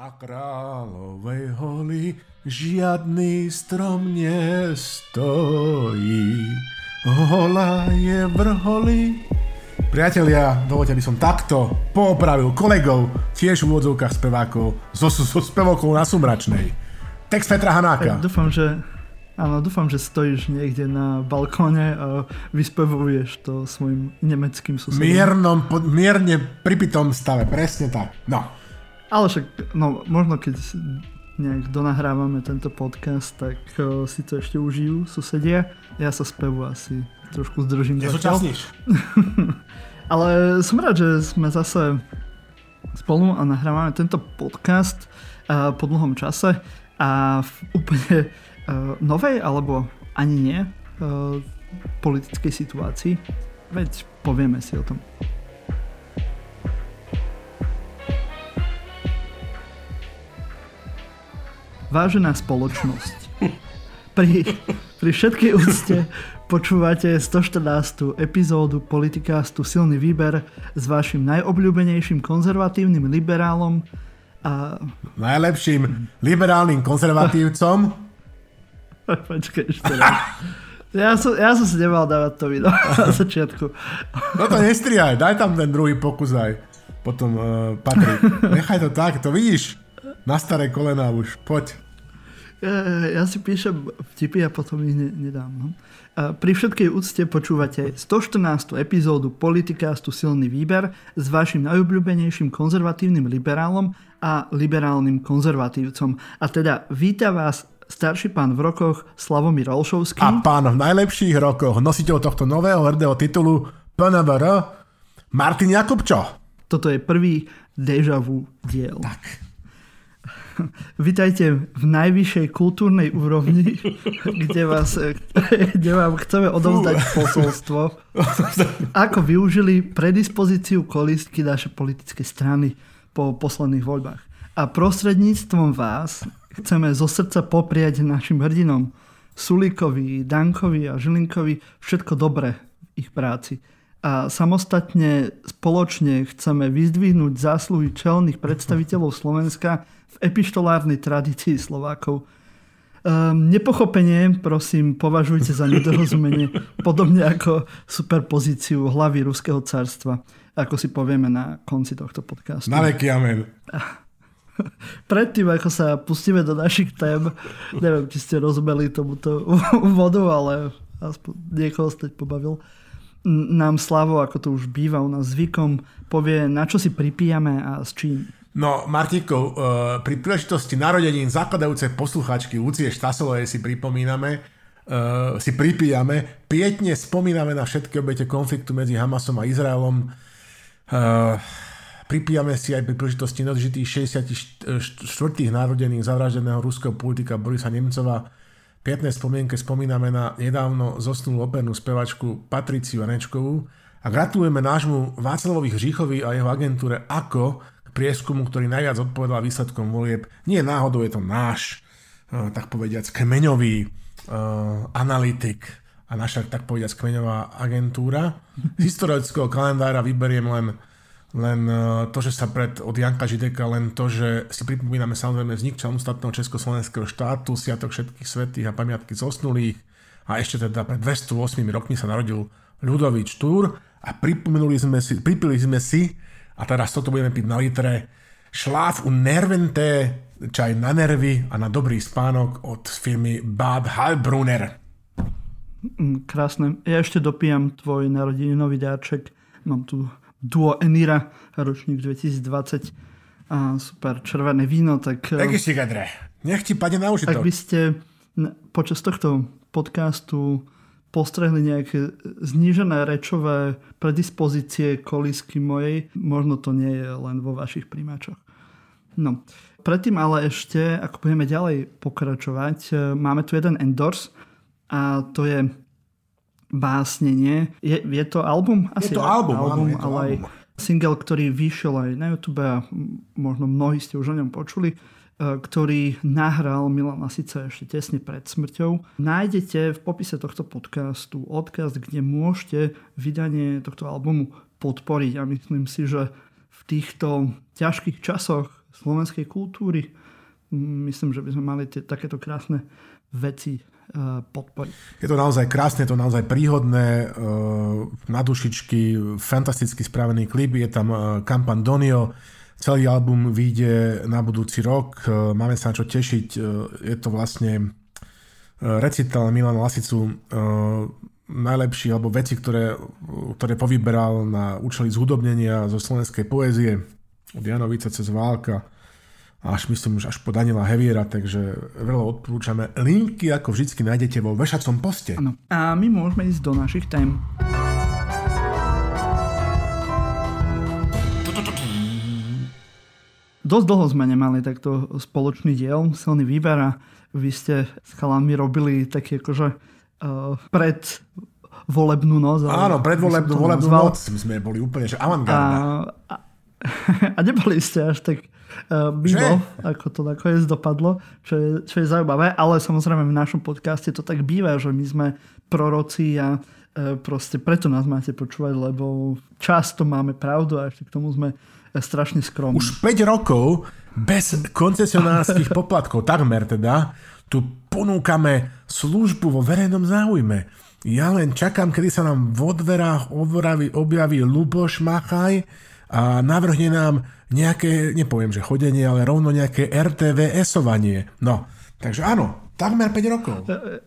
Na kráľovej holi žiadny strom nestojí. Hola je vrholi. Priatelia, dovolte, aby som takto poopravil kolegov, tiež v úvodzovkách spevákov, so, so spevokou na Sumračnej. Text Petra Hanáka. Dúfam, že Áno, dúfam, že stojíš niekde na balkóne a vyspevuješ to svojim nemeckým susedom. Miernom, mierne pripitom stave, presne tak. No. Ale však, no, možno keď nejak donahrávame tento podcast, tak uh, si to ešte užijú susedia. Ja sa spevu asi trošku zdržím. Nezúčastníš. Ale som rád, že sme zase spolu a nahrávame tento podcast uh, po dlhom čase a v úplne uh, novej, alebo ani nie, uh, politickej situácii. Veď povieme si o tom. Vážená spoločnosť, pri, pri všetkej úcte počúvate 114. epizódu Politikástu Silný výber s vašim najobľúbenejším konzervatívnym liberálom a... Najlepším liberálnym konzervatívcom. Počkaj ešte raz. Ja som, ja som si nemal dávať to video na začiatku. No to nestriaj, daj tam ten druhý pokus aj. Potom uh, patrí. Nechaj to tak, to vidíš. Na staré kolena už, poď. Ja, ja si píšem vtipy a potom ich ne, nedám. No. A pri všetkej úcte počúvate 114. epizódu Politikástu Silný výber s vašim najobľúbenejším konzervatívnym liberálom a liberálnym konzervatívcom. A teda víta vás starší pán v rokoch Slavomír Olšovský. A pán v najlepších rokoch, nositeľ tohto nového hrdého titulu PNVR, Martin Jakubčo. Toto je prvý deja vu diel. Tak. Vítajte v najvyššej kultúrnej úrovni, kde, vás, kde vám chceme odovzdať posolstvo, ako využili predispozíciu kolistky naše politické strany po posledných voľbách. A prostredníctvom vás chceme zo srdca popriať našim hrdinom Sulíkovi, Dankovi a Žilinkovi všetko dobré v ich práci. A samostatne spoločne chceme vyzdvihnúť zásluhy čelných predstaviteľov Slovenska v epištolárnej tradícii Slovákov. Um, nepochopenie, prosím, považujte za nedorozumenie, podobne ako superpozíciu hlavy Ruského carstva, ako si povieme na konci tohto podcastu. Na veky amen. Predtým, ako sa pustíme do našich tém, neviem, či ste rozumeli tomuto vodu, ale aspoň niekoho ste pobavil nám Slavo, ako to už býva u nás zvykom, povie, na čo si pripíjame a s čím. No, Martiko, uh, pri príležitosti narodenín zakladajúcej posluchačky Lucie Štasovej si pripomíname, uh, si pripíjame, pietne spomíname na všetky obete konfliktu medzi Hamasom a Izraelom. Uh, pripíjame si aj pri príležitosti neodžitých 64. narodenín zavraždeného ruského politika Borisa Nemcova pietnej spomienke spomíname na nedávno zosnulú opernú spevačku Patriciu Anečkovú a gratulujeme nášmu Václavovi Hříchovi a jeho agentúre ako prieskumu, ktorý najviac odpovedal výsledkom volieb. Nie náhodou je to náš, eh, tak povediac, kmeňový uh, analytik a naša, tak povediac, kmeňová agentúra. Z historického kalendára vyberiem len len e, to, že sa pred, od Janka Žideka, len to, že si pripomíname samozrejme vznik samostatného Československého štátu, sviatok všetkých svetých a pamiatky zosnulých a ešte teda pred 208 rokmi sa narodil Ľudovič Túr a pripomenuli sme si, pripili sme si a teraz toto budeme piť na litre šláf u nervente, čaj na nervy a na dobrý spánok od firmy Bad Halbrunner. Mm, krásne. Ja ešte dopijam tvoj narodeninový dáček. Mám tu duo Enira, ročník 2020 a super červené víno, tak... Tak si gadre. Nech ti padne na uši Ak by ste počas tohto podcastu postrehli nejaké znížené rečové predispozície kolisky mojej, možno to nie je len vo vašich príjmačoch. No, predtým ale ešte, ako budeme ďalej pokračovať, e, máme tu jeden endorse a to je básnenie. Je, je to album? Asi je to album, album áno, je to ale album. aj single, ktorý vyšiel aj na YouTube a možno mnohí ste už o ňom počuli e, ktorý nahral Milan Lasica ešte tesne pred smrťou. Nájdete v popise tohto podcastu odkaz, kde môžete vydanie tohto albumu podporiť a myslím si, že v týchto ťažkých časoch slovenskej kultúry. Myslím, že by sme mali tie, takéto krásne veci podporiť. Je to naozaj krásne, je to naozaj príhodné, na dušičky, fantasticky spravený klip, je tam kampan Donio, celý album vyjde na budúci rok, máme sa na čo tešiť, je to vlastne recital Milan Lasicu najlepší, alebo veci, ktoré, ktoré povyberal na účely zhudobnenia zo slovenskej poézie od Janovica cez Válka až myslím už až po Daniela Heviera, takže veľa odporúčame. Linky ako vždy nájdete vo vešacom poste. Ano. A my môžeme ísť do našich tém. Dosť dlho sme nemali takto spoločný diel, silný výber a vy ste s chalami robili taký akože uh, pred volebnú noc. Áno, predvolebnú volebnú noc sme boli úplne, že avantgárda. A, a, a neboli ste až tak uh, mimo, ako to nakoniec dopadlo, čo je, čo je zaujímavé, ale samozrejme v našom podcaste to tak býva, že my sme proroci a uh, proste preto nás máte počúvať, lebo často máme pravdu a ešte k tomu sme strašne skromní. Už 5 rokov bez koncesionárskych poplatkov, takmer teda, tu ponúkame službu vo verejnom záujme. Ja len čakám, kedy sa nám v dverách objaví, objaví Luboš Machaj a navrhne nám nejaké, nepoviem, že chodenie, ale rovno nejaké RTVS-ovanie. No, takže áno, takmer 5 rokov. E, e,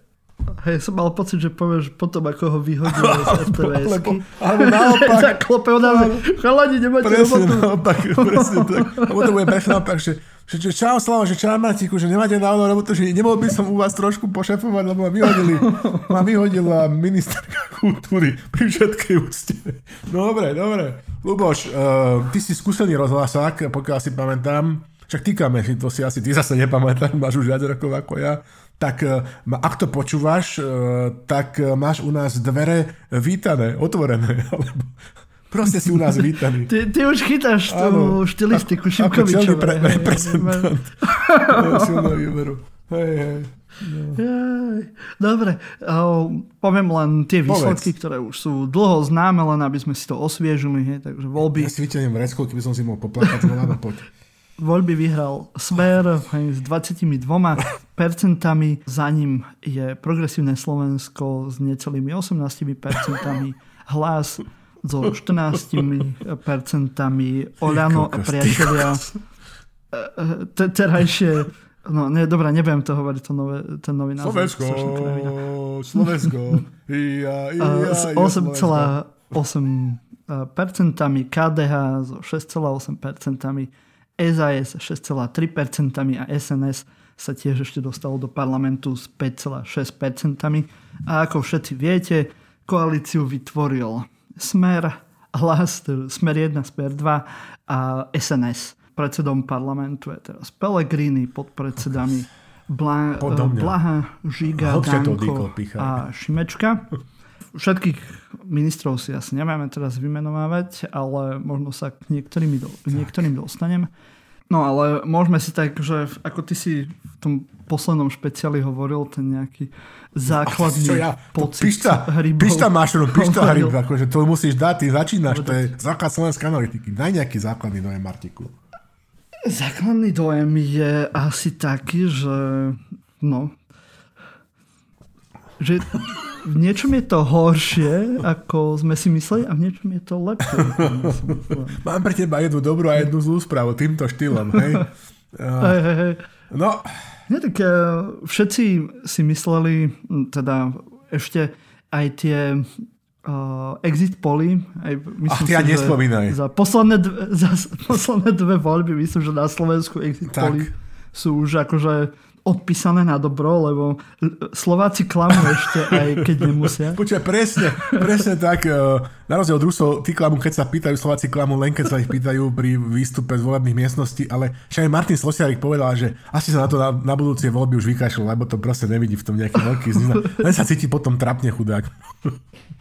hej, som mal pocit, že povieš potom, ako ho vyhodili z RTVS. Lebo, ale naopak. Zaklope ho dáme, chalani, nemáte presne robotu. naopak, presne tak. Lebo to bude presne naopak, že že, že čau Slavo, že čau Martiku, že nemáte náhodou robotu, že nemohol by som u vás trošku pošefovať, lebo ma vyhodili, ma vyhodila ministerka kultúry pri všetkej úcte. No dobre, dobre. Luboš, uh, ty si skúsený rozhlasák, pokiaľ si pamätám, však týkame to si asi ty zase nepamätáš, máš už viac rokov ako ja, tak uh, ak to počúvaš, uh, tak máš u nás dvere vítané, otvorené, alebo Proste si u nás vítaný. Ty, ty už chytáš tú štilistiku Šimkovičovej. Ako pre, reprezentant výberu. Hej, hej. No. Dobre, poviem len tie výsledky, Povedz. ktoré už sú dlho známe, len aby sme si to osviežili. Hej, takže voľby... Ja si vyťahnem keby som si mohol poplakať. No, poď. Voľby vyhral Smer hej, s 22 percentami, za ním je Progresívne Slovensko s necelými 18 percentami, Hlas so 14 percentami Oľano a priatelia e, e, terajšie No, nie, dobré, nebudem to hovoriť, to nové, ten nový názov. Slovensko, Slovensko, ja, s 8,8 percentami, KDH so 6,8 percentami, SAS 6,3 percentami a SNS sa tiež ešte dostalo do parlamentu s 5,6 percentami. A ako všetci viete, koalíciu vytvoril Smer, Hlas, Smer 1, Smer 2 a SNS. Predsedom parlamentu je teraz Pellegrini, podpredsedami Bla, Blaha, Žiga, Danko a Šimečka. Všetkých ministrov si asi nemáme teraz vymenovávať, ale možno sa k niektorým, do, k niektorým dostanem. No ale môžeme si tak, že ako ty si v tom poslednom špeciáli hovoril, ten nejaký základný čo ja, pocit pišta, hrybov. Pišta máš, no, pišta hryb, akože to musíš dať, ty začínaš, to je základ slovenskej analytiky. Daj nejaký základný dojem, Martiku. Základný dojem je asi taký, že no, že v niečom je to horšie, ako sme si mysleli a v niečom je to lepšie. Mám pre teba jednu dobrú a jednu zlú správu týmto štýlom. Hej? Hej, hej, hej. No. Nie, tak uh, všetci si mysleli, teda ešte aj tie uh, exit poly. Aj, myslím Ach, ja si, nespomínaj. Za posledné, dve, za posledné dve voľby myslím, že na Slovensku exit tak. poly sú už akože odpísané na dobro, lebo Slováci klamú ešte, aj keď nemusia. Počkaj, presne, presne tak. E, na rozdiel od Rusov, tí klamú, keď sa pýtajú, Slováci klamú len keď sa ich pýtajú pri výstupe z volebných miestností, ale však aj Martin Slosiarik povedal, že asi sa na to na, na budúcie voľby už vykašľal, lebo to proste nevidí v tom nejaký veľký zniza. Len sa cíti potom trapne chudák.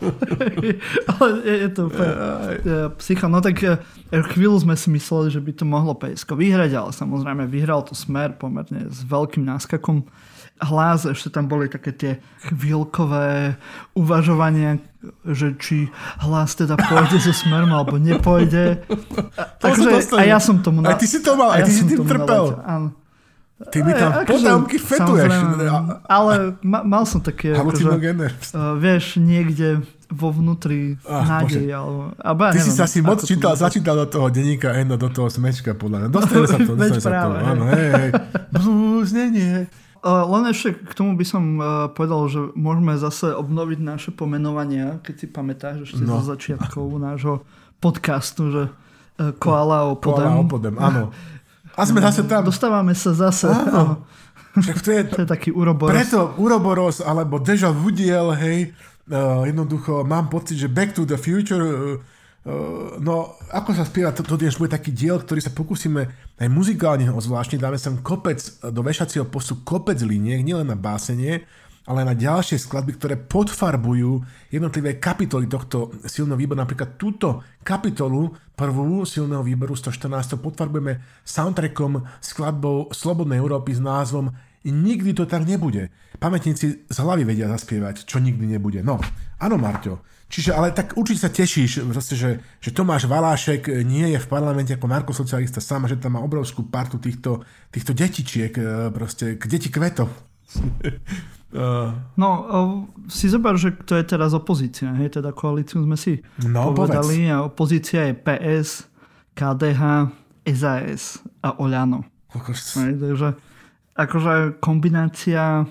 je, je to úplne psycho. No tak e, chvíľu sme si mysleli, že by to mohlo PSK vyhrať, ale samozrejme vyhral to smer pomerne s veľkým náskakom hlas, ešte tam boli také tie chvíľkové uvažovania, že či hlas teda pôjde so smerom alebo nepôjde. A, dostane. a ja som tomu... Aj ty si to mal, a aj ty si som tým trpel. Áno. Ty mi tam E, akože, potamky fetuješ. samozrejme, A- Ale ma, mal som také, akože, uh, vieš, niekde vo vnútri Ach, nádej. Alebo, alebo ja Ty si neviem, sa si moc to čítal, začítal do toho denníka Eno, do toho smečka, podľa mňa. Dostane sa to, dostane sa to. Áno, hej, hej. Blues, nie, nie. Uh, len ešte k tomu by som uh, povedal, že môžeme zase obnoviť naše pomenovania, keď si pamätáš ešte No. no. zo začiatkov nášho podcastu, že uh, koala o Koala podem. opodem, áno. A sme zase tam. Dostávame sa zase. Áno. Však to je, To je taký uroboros. preto Uroboros alebo Deja Vu diel, hej, uh, jednoducho mám pocit, že Back to the Future, uh, no ako sa spieva, to, to bude taký diel, ktorý sa pokúsime aj muzikálne ozvláštniť, dáme sem kopec, uh, do vešacieho postu kopec liniek, nielen na básenie, ale aj na ďalšie skladby, ktoré podfarbujú jednotlivé kapitoly tohto silného výboru. Napríklad túto kapitolu, prvú silného výboru 114, podfarbujeme soundtrackom skladbou Slobodnej Európy s názvom Nikdy to tak nebude. Pamätníci z hlavy vedia zaspievať, čo nikdy nebude. No, áno, Marťo. Čiže, ale tak určite sa tešíš, proste, že, že Tomáš Valášek nie je v parlamente ako narkosocialista sám, že tam má obrovskú partu týchto, týchto detičiek, e, proste, k deti kvetov. Uh, No, si zober, že to je teraz opozícia, hej, teda koalíciu sme si No, povedali a opozícia je PS, KDH, SAS a Oľano. Hej, takže akože kombinácia,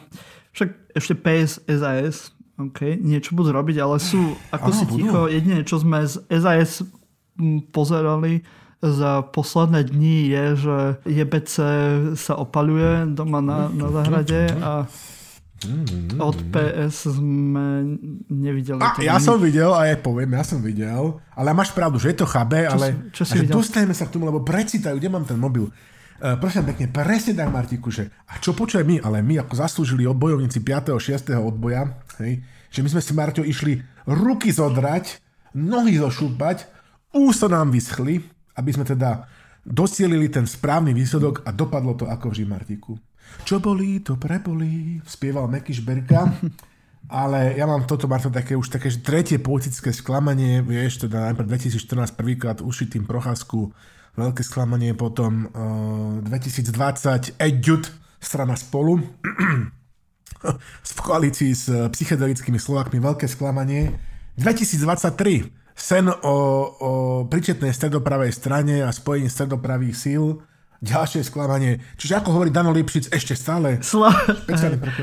však ešte PS, SAS, OK, niečo budú robiť, ale sú ako si ticho. Jedine, čo sme z SAS mm, pozerali za posledné dni je, že JBC sa opaluje doma na, na zahrade a od PS sme nevideli. A, ja nič. som videl, a ja poviem, ja som videl, ale máš pravdu, že je to chabé, ale si- čo si že dostaneme sa k tomu, lebo precitajú, kde mám ten mobil. Uh, prosím pekne, presne tak, Martiku, že a čo počuje my, ale my ako zaslúžili bojovníci 5. 6. odboja, hej, že my sme si, Marťo, išli ruky zodrať, nohy zošúpať, ústa nám vyschli, aby sme teda dosielili ten správny výsledok a dopadlo to ako vždy, Martiku. Čo bolí, to prebolí, spieval Meky Šberka. Ale ja mám toto, Marto, také už také tretie politické sklamanie, vieš, teda najprv 2014 prvýkrát ušitým procházku, veľké sklamanie, potom uh, 2020 Eďut, strana spolu, v koalícii s eh, psychedelickými Slovakmi, veľké sklamanie. 2023 sen o, o príčetnej stredopravej strane a spojení stredopravých síl, ďalšie sklamanie. Čiže ako hovorí Dano Lipšic, ešte stále Sla...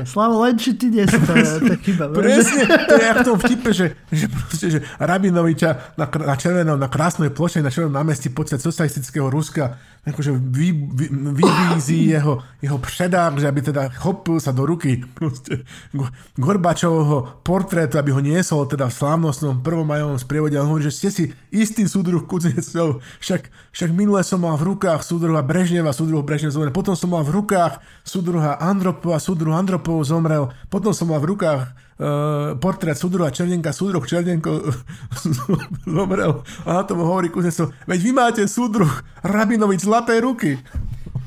Slavo, len či ty nie si to, to chyba. Presne, to je ako v tom vtipe, že, že, proste, že Rabinoviča na, na červenom, na krásnej ploše, na červenom námestí počet socialistického Ruska akože vy, vy, vybízí jeho, jeho předák, že aby teda chopil sa do ruky proste Go- Gorbačovho portrétu, aby ho niesol teda v slávnostnom prvomajovom sprievode. A hovorí, že ste si istý súdruh Kuznecov, však, však minule som mal v rukách súdruha Brežneva, súdruh Brežnev zomrel, potom som mal v rukách súdruha Andropova, súdruh Andropov zomrel, potom som mal v rukách portrét súdruha Černenka, súdruh Černenko zomrel a na tom hovorí Kuznecov, veď vy máte súdruh Rabinovič zlaté ruky.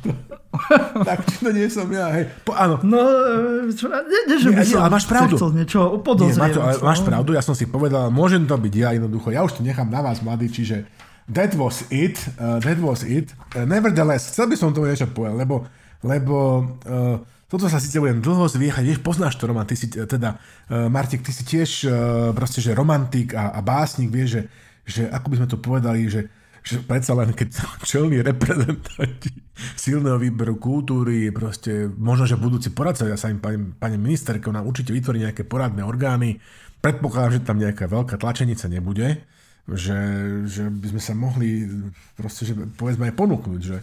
tak to nie som ja, hej. Po, áno, No, e, čo, nie, nie, že Nie, by nie, som ale máš pravdu. chcel niečo Nie. Maťo, ale máš pravdu, ja som si povedal, môžem to byť ja jednoducho, ja už to nechám na vás, mladí, čiže that was it, uh, that was it. Uh, nevertheless, chcel by som tomu niečo povedať, lebo, lebo uh, toto sa síce budem dlho zviechať, vieš, poznáš to, Roman, ty si uh, teda, uh, Martik, ty si tiež uh, proste, že romantik a, a básnik, vieš, že, že ako by sme to povedali, že že predsa len keď čelní reprezentanti silného výberu kultúry, proste možno, že budúci poradcovia sa im pani, pani ministerke, ona určite vytvorí nejaké poradné orgány, predpokladám, že tam nejaká veľká tlačenica nebude, že, že by sme sa mohli proste, že povedzme aj ponúknuť, že,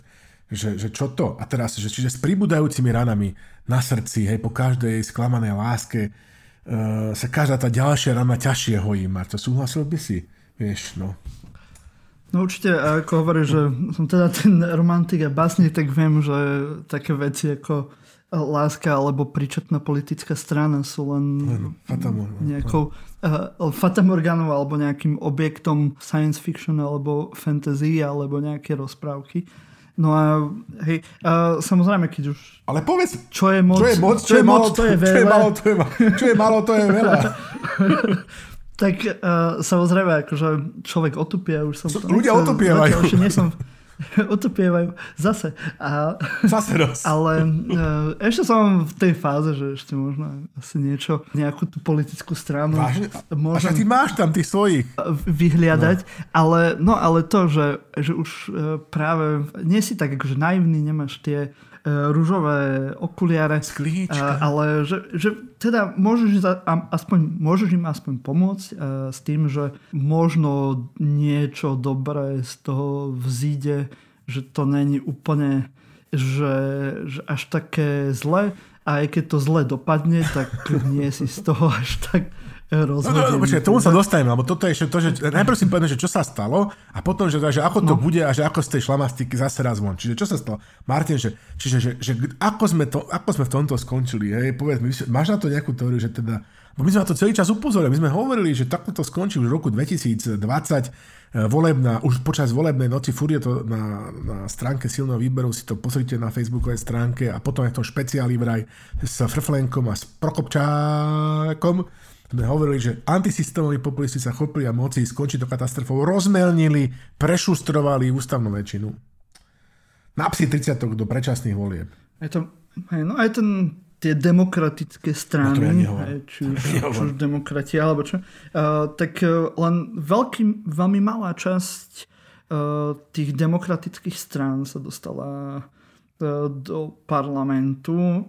že, že čo to? A teraz, že čiže s pribúdajúcimi ranami na srdci, hej, po každej sklamanej láske uh, sa každá tá ďalšia rana ťažšie hojí. Marto, súhlasil by si? Vieš, no. No určite, ako hovoríš, že som teda ten romantik a básnik, tak viem, že také veci ako láska alebo príčetná politická strana sú len fatamorgana. nejakou uh, fatamorganou alebo nejakým objektom science fiction alebo fantasy alebo nejaké rozprávky. No a hej, uh, samozrejme, keď už Ale povedz, čo je moc, čo je moc, čo, je, moc, to je čo je veľa. malo, to je, čo je malo, to je veľa. Tak uh, samozrejme, akože človek otupie, už som... Ľudia otupievajú. Zatiaľ, nie som, otupievajú zase. A, zase roz. Ale uh, ešte som v tej fáze, že ešte možno asi niečo, nejakú tú politickú stranu. Vážne? Môžem ty máš tam tých svojich. Vyhliadať, no. ale, no ale to, že, že už uh, práve nie si tak akože naivný, nemáš tie E, rúžové okuliare. Sklíčka. Ale že, že teda môžeš, aspoň, môžeš im aspoň pomôcť e, s tým, že možno niečo dobré z toho vzíde, že to není úplne že, že až také zle a aj keď to zle dopadne, tak nie si z toho až tak rozhodený. No, no, počkaj, tomu sa dostaneme, lebo toto je ešte to, že najprv si povedme, že čo sa stalo a potom, že, že ako to no. bude a že ako z tej šlamastiky zase raz von. Čiže čo sa stalo? Martin, že, čiže, že, že ako, sme to, ako sme v tomto skončili? Hej? Povedz mi, máš na to nejakú teóriu, že teda Bo my sme na to celý čas upozorili. My sme hovorili, že takto to skončí už v roku 2020 eh, volebná, už počas volebnej noci, furt je to na, na stránke silného výberu, si to pozrite na facebookovej stránke a potom je to špeciáli vraj s Frflenkom a s Prokopčákom sme hovorili, že antisystémoví populisti sa chopili a moci skončiť to katastrofou, rozmelnili, prešustrovali ústavnú väčšinu. Na psi 30 do predčasných volieb. Je to, hej, no aj ten, tie demokratické strany, no hej, či, už, či už demokrati, alebo čo, uh, tak uh, len veľký, veľmi malá časť uh, tých demokratických strán sa dostala uh, do parlamentu,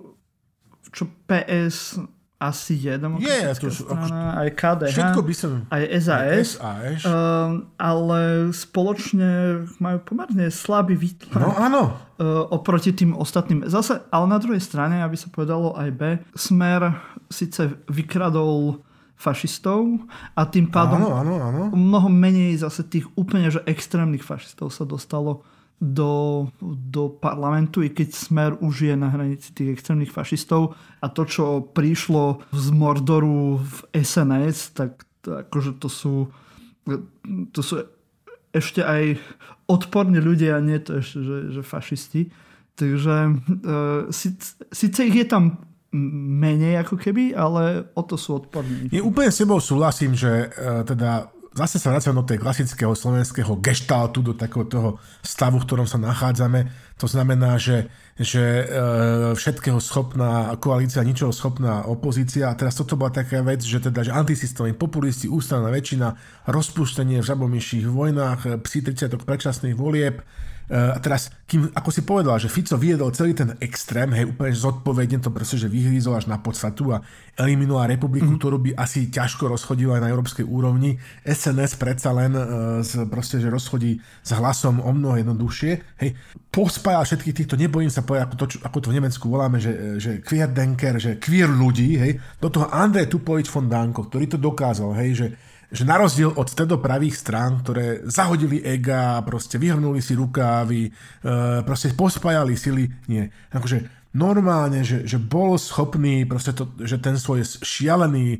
čo PS asi je demokratická je, to, strana, aj KDH, všetko by som, aj SAS, aj SAS. Um, ale spoločne majú pomerne slabý výtlak. No áno. Uh, oproti tým ostatným. Zase, ale na druhej strane, aby sa povedalo aj B, Smer síce vykradol fašistov a tým pádom áno, áno, áno. mnoho menej zase tých úplne že extrémnych fašistov sa dostalo do, do parlamentu, i keď Smer už je na hranici tých extrémnych fašistov a to, čo prišlo z Mordoru v SNS, tak to, akože to sú to sú ešte aj odporní ľudia, nie to ešte, že, že fašisti. Takže uh, síce ich je tam menej ako keby, ale o to sú odporní. Je úplne s tebou súhlasím, že uh, teda zase sa vraciam do tej klasického slovenského geštaltu, do takého toho stavu, v ktorom sa nachádzame. To znamená, že, že e, všetkého schopná koalícia, ničoho schopná opozícia. A teraz toto bola taká vec, že teda, že antisystémoví populisti, ústavná väčšina, rozpúštenie v žabomyších vojnách, psi 30 predčasných volieb, a teraz, kým, ako si povedal, že Fico vyjedol celý ten extrém, hej, úplne zodpovedne to proste, že vyhrízol až na podstatu a eliminoval republiku, mm. ktorú by asi ťažko rozchodila aj na európskej úrovni. SNS predsa len uh, z, proste, že rozchodí s hlasom o mnoho jednoduchšie. Hej, pospájal všetkých týchto, nebojím sa povedať, ako to, ako to v Nemecku voláme, že, že queerdenker, že queer ľudí, hej, do toho Andrej Tupovič von Danko, ktorý to dokázal, hej, že že na rozdiel od stredopravých strán, ktoré zahodili ega, proste vyhrnuli si rukávy, e, proste pospájali sily, nie. Akože normálne, že, že bol schopný proste to, že ten svoj šialený e,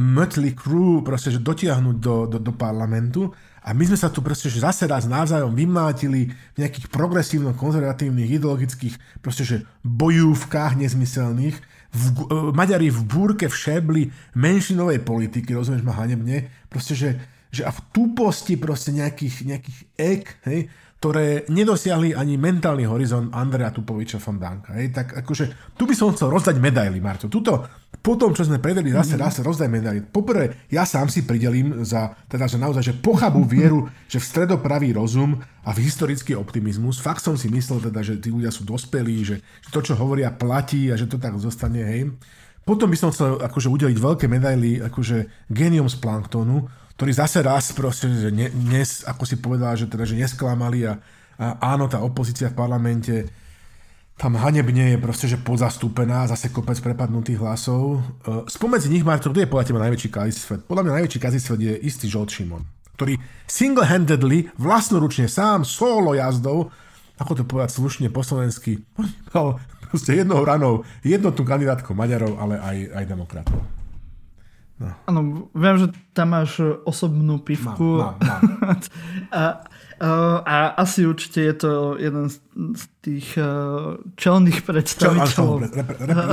Mötley Crew proste, že dotiahnuť do, do, do parlamentu a my sme sa tu proste že zase raz navzájom vymátili v nejakých progresívno-konzervatívnych ideologických proste, že bojúvkách nezmyselných, v, e, Maďari v búrke, v šebli menšinovej politiky, rozumieš ma hanebne, proste, že, že a v tuposti proste nejakých, nejakých ek, hej, ktoré nedosiahli ani mentálny horizont Andrea Tupoviča Fondanka. Hej. Tak akože, tu by som chcel rozdať medaily, Marto. Tuto, po tom, čo sme predeli, zase raz rozdaj medaily. Poprvé, ja sám si pridelím za, teda, že naozaj, že pochabú vieru, že v stredopravý rozum a v historický optimizmus. Fakt som si myslel teda, že tí ľudia sú dospelí, že, že to, čo hovoria, platí a že to tak zostane, hej. Potom by som chcel akože udeliť veľké medaily akože genium z planktonu, ktorí zase raz proste, že ne, dnes, ako si povedala, že teda, že nesklamali a, a áno, tá opozícia v parlamente tam hanebne je proste, že podzastúpená, zase kopec prepadnutých hlasov. E, spomedzi nich, Marto, kto je podľa teba najväčší kazisvet? Podľa mňa najväčší kazisvet je istý Žolt Šimon, ktorý single-handedly, vlastnoručne sám, solo jazdou, ako to povedať slušne po slovensky, proste jednou ranou jednotnú kandidátku Maďarov, ale aj, aj demokratov. No. Áno, viem, že tam máš osobnú pivku. Mám, mám, mám. a, a, a asi určite je to jeden z, tých uh, čelných predstaviteľov Čel, repre, repre,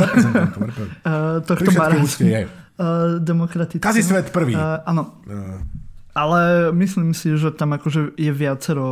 repre, tohto barázu. uh, demokratického. Kazí svet prvý. Áno. Ale myslím si, že tam akože je viacero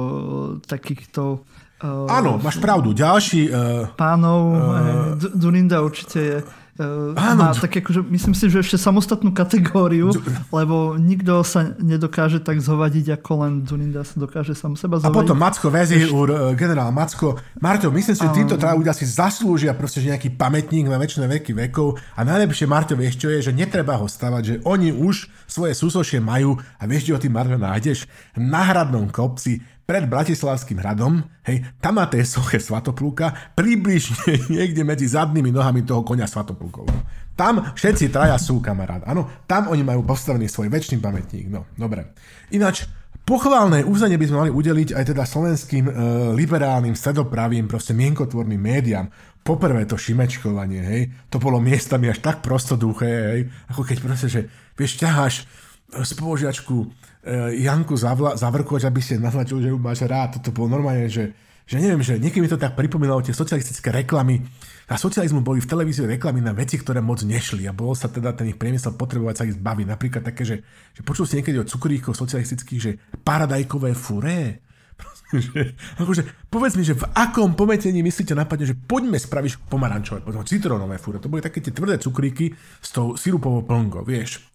takýchto Áno, máš pravdu. Ďalší... Uh, pánov, uh, Durinda určite je Áno. Má tak akože, myslím si, že ešte samostatnú kategóriu, lebo nikto sa nedokáže tak zhovadiť, ako len Duninda sa dokáže sám seba zhovadiť. A potom Macko Vezír, uh, generál Macko. Marto, myslím si, že títo traja ľudia si zaslúžia proste že nejaký pamätník na väčšie veky vekov a najlepšie Marto vieš čo je, že netreba ho stavať, že oni už svoje súsošie majú a vieš, kde ho tým Marto nájdeš? Na hradnom kopci pred Bratislavským hradom, hej, tam má tej soche Svatoplúka približne niekde medzi zadnými nohami toho konia Svatoplúkov. Tam všetci traja sú kamarát. Áno, tam oni majú postavený svoj väčší pamätník. No, dobre. Ináč, Pochválne uznanie by sme mali udeliť aj teda slovenským e, liberálnym, stredopravým, proste mienkotvorným médiám. Poprvé to šimečkovanie, hej, to bolo miestami až tak prostoduché, hej, ako keď proste, že vieš, ťaháš spoložiačku Eh, Janku zavla, zavrkovať, aby ste naznačili, že ju máš rád. Toto bolo normálne, že, že neviem, že niekedy mi to tak pripomínalo tie socialistické reklamy. Na socializmu boli v televízii reklamy na veci, ktoré moc nešli a bolo sa teda ten ich priemysel potrebovať sa ich zbaviť. Napríklad také, že, že počul si niekedy od cukríkov socialistických, že paradajkové furé. že, akože, povedz mi, že v akom pometení myslíte napadne, že poďme spraviť pomarančové, citrónové fúre. To boli také tie tvrdé cukríky s tou sirupovou plnkou, vieš.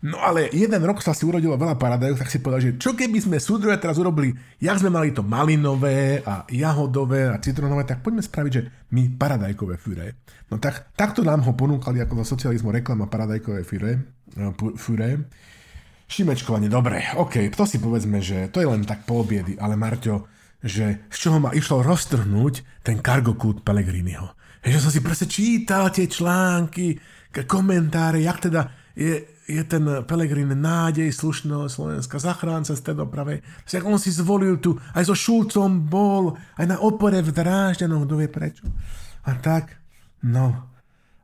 No ale jeden rok sa si urodilo veľa paradajok, tak si povedal, že čo keby sme súdruhe teraz urobili, jak sme mali to malinové a jahodové a citronové, tak poďme spraviť, že my paradajkové fyre. No tak, takto nám ho ponúkali ako za socializmu reklama paradajkové fyre. No, fyre. Šimečkovanie, dobre, ok, to si povedzme, že to je len tak polobiedy, ale Marťo, že z čoho ma išlo roztrhnúť ten cargo kút Pellegriniho. Že som si proste čítal tie články, komentáre, jak teda je, je ten Pelegrin nádej slušného Slovenska, zachránca doprave. Však on si zvolil tu, aj so Šulcom bol, aj na opore v Drážďanoch, kto vie prečo. A tak, no.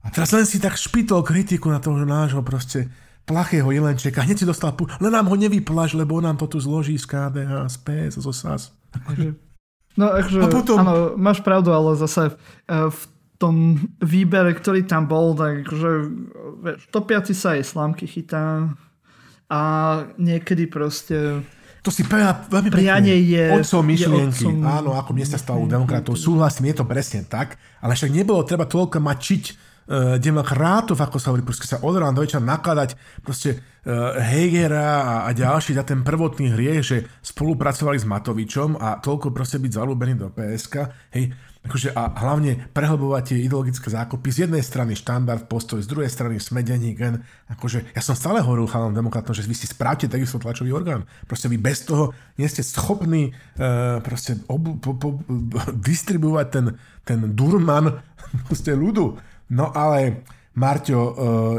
A teraz len si tak špitol kritiku na toho nášho proste plachého jelenčeka. Hneď si dostal pu- len nám ho nevyplaž, lebo on nám to tu zloží z KDH, z PS, zo SAS. No, akože, a potom... áno, máš pravdu, ale zase eh, v tom výbere, ktorý tam bol, tak že vieš, topiaci sa aj slámky chytá a niekedy proste to si veľa, veľmi pekne. je... Otcom myšlienky. Je otcom... Áno, ako mne sa stalo u demokratov. Súhlasím, je to presne tak, ale však nebolo treba toľko mačiť uh, demokratov, ako sa hovorí, proste sa od rána do večera nakladať proste uh, Hegera a, a ďalší za ten prvotný hriech, že spolupracovali s Matovičom a toľko proste byť zalúbený do PSK. Hej, Akože a hlavne prehlbovať tie ideologické zákopy. Z jednej strany štandard postoj, z druhej strany smedení gen. Akože ja som stále hovoril chalom demokratom, že vy si správte takisto tlačový orgán. Proste vy bez toho nie ste schopní uh, proste ob, po, po, distribuovať ten, ten durman proste ľudu. No ale Marťo, uh,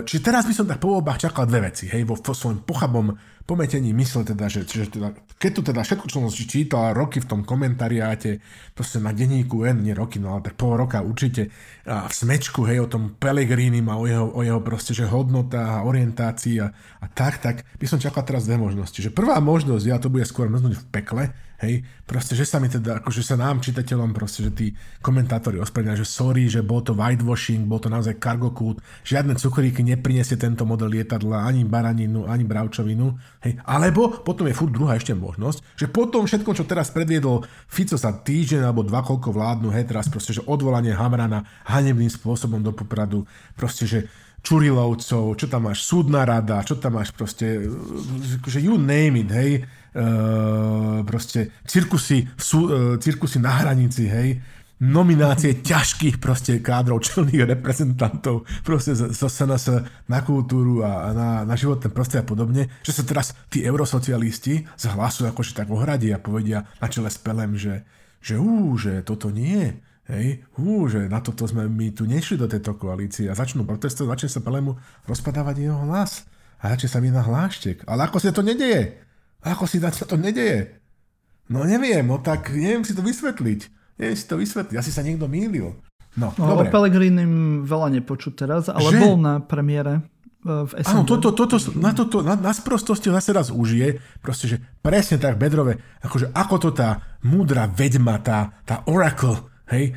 či teraz by som tak po voľbách čakal dve veci, hej, vo, vo svojom pochabom pometení mysle teda, že, že teda, keď tu teda všetko, čo som si čítal roky v tom komentariáte, proste na denníku N, nie roky, no ale tak pol roka určite, a v smečku, hej, o tom Pelegrini a o jeho, o jeho proste, že hodnota a orientácii a, a tak, tak by som čakal teraz dve možnosti. Že prvá možnosť, ja to bude skôr mrznúť v pekle, Hej, proste, že sa mi teda, akože sa nám čitateľom proste, že tí komentátori ospravedlňujú, že sorry, že bol to whitewashing, bol to naozaj code, žiadne cukríky nepriniesie tento model lietadla, ani baraninu, ani bravčovinu, hej, alebo potom je furt druhá ešte možnosť, že potom všetko, čo teraz predviedol Fico sa týždeň alebo dva koľko vládnu, hej, teraz proste, že odvolanie Hamrana hanebným spôsobom do popradu, proste, že Čurilovcov, čo tam máš, súdna rada, čo tam máš proste, že you name it, hej, uh, proste cirkusy, sú, uh, cirkusy na hranici, hej, nominácie ťažkých proste kádrov, čelných reprezentantov proste zo SNS na kultúru a na, na životné prostredie a podobne, že sa teraz tí eurosocialisti z hlasu akože tak ohradia a povedia na čele s Pelem, že, že ú, že toto nie, hej, ú, že na toto sme my tu nešli do tejto koalície a začnú protestovať, začne sa Pelemu rozpadávať jeho hlas a začne sa mi na hláštek. Ale ako sa to nedeje? Ako si sa to nedeje? No neviem, no tak neviem si to vysvetliť. Neviem si to vysvetliť, asi sa niekto mýlil. No, no dobre. o Pelegrinim veľa nepočuť teraz, ale že? bol na premiére e, v SND. Áno, toto, toto, na, toto, na, na sprostosti zase raz užije, proste, že presne tak Bedrove, akože ako to tá múdra vedma, tá, tá oracle, hej,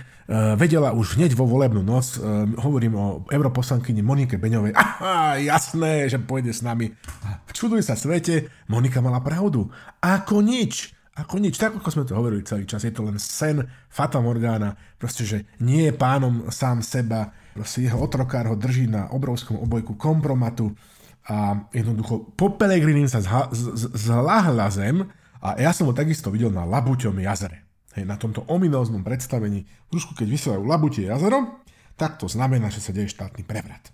vedela už hneď vo volebnú noc, hovorím o europoslankyni Monike Beňovej, aha, jasné, že pôjde s nami. Čuduj sa svete, Monika mala pravdu. Ako nič. Ako nič, tak ako sme to hovorili celý čas, je to len sen Fata Morgana, proste, že nie je pánom sám seba, proste jeho otrokár ho drží na obrovskom obojku kompromatu a jednoducho po Pelegrinim sa zláhla zem a ja som ho takisto videl na Labuťom jazere. Hej, na tomto ominóznom predstavení, trošku keď vysielajú Labutie jazero, tak to znamená, že sa deje štátny prevrat.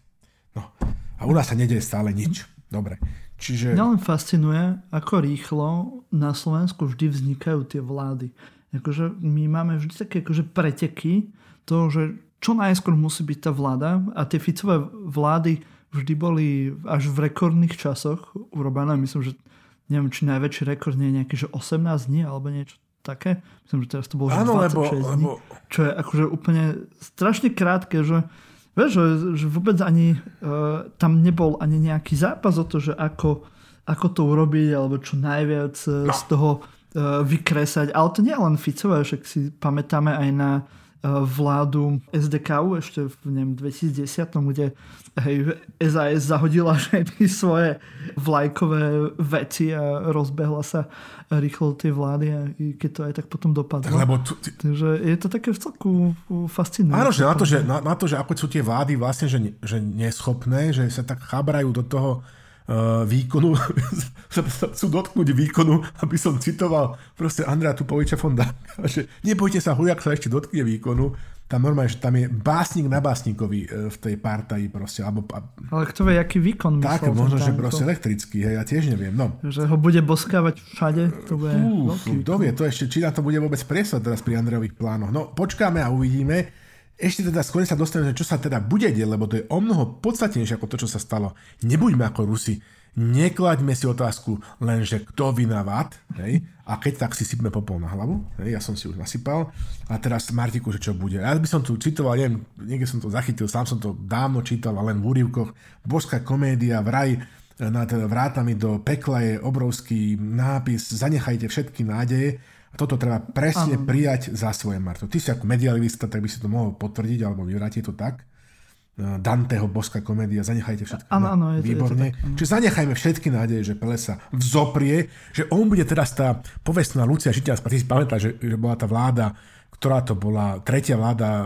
No, a u nás sa nedieje stále nič. Dobre. Čiže... Mňa len fascinuje, ako rýchlo na Slovensku vždy vznikajú tie vlády. Akože my máme vždy také akože preteky toho, že čo najskôr musí byť tá vláda a tie Ficové vlády vždy boli až v rekordných časoch urobené. Myslím, že neviem, či najväčší rekord nie je nejaký, že 18 dní alebo niečo také. Myslím, že teraz to bolo Áno, 26 lebo, dní. Lebo... Čo je akože úplne strašne krátke, že vieš, že, že vôbec ani uh, tam nebol ani nejaký zápas o to, že ako, ako to urobiť, alebo čo najviac uh, no. z toho uh, vykresať. Ale to nie je len Ficové, však si pamätáme aj na vládu SDKU ešte v neviem, 2010, kde hej, SAS zahodila všetky svoje vlajkové veci a rozbehla sa rýchlo tie vlády a keď to aj tak potom dopadlo. Tak, lebo tu, ty... Takže je to také v celku fascinujúce. Áno, že na to, že, na, na to, že ako sú tie vlády vlastne že, že neschopné, že sa tak chabrajú do toho uh, výkonu, chcú dotknúť výkonu, aby som citoval proste Andrea Tupoviča Fonda, že nebojte sa, hujak sa ešte dotkne výkonu, tam normálne, že tam je básnik na básnikovi e, v tej partaji proste. Alebo, Ale kto vie, aký výkon Tak, možno, že proste elektrický, hej, ja tiež neviem. No. Že ho bude boskávať všade, to bude Uf, Kto vie, to ešte, či na to bude vôbec priestor teraz pri Andrejových plánoch. No, počkáme a uvidíme. Ešte teda skôr sa dostaneme, čo sa teda bude deť, lebo to je o mnoho podstatnejšie ako to, čo sa stalo. Nebuďme ako Rusi. Neklaďme si otázku len, že kto vynávad, hej, a keď tak si sypme popol na hlavu, hej, ja som si už nasypal, a teraz Martiku, že čo bude. Ja by som tu citoval, neviem, niekde som to zachytil, sám som to dávno čítal, len v úrivkoch, božská komédia, vraj nad vrátami do pekla je obrovský nápis, zanechajte všetky nádeje, toto treba presne ano. prijať za svoje, Marto. Ty si ako medialista, tak by si to mohol potvrdiť alebo vyvrátiť to tak. E, Danteho boská komédia, zanechajte všetko. Áno, áno, je výborne. Je to tak, Čiže zanechajme všetky nádeje, že Pele sa vzoprie, že on bude teraz tá povestná Lucia Žitianská. Ty si pamätáš, že, že bola tá vláda, ktorá to bola, tretia vláda e,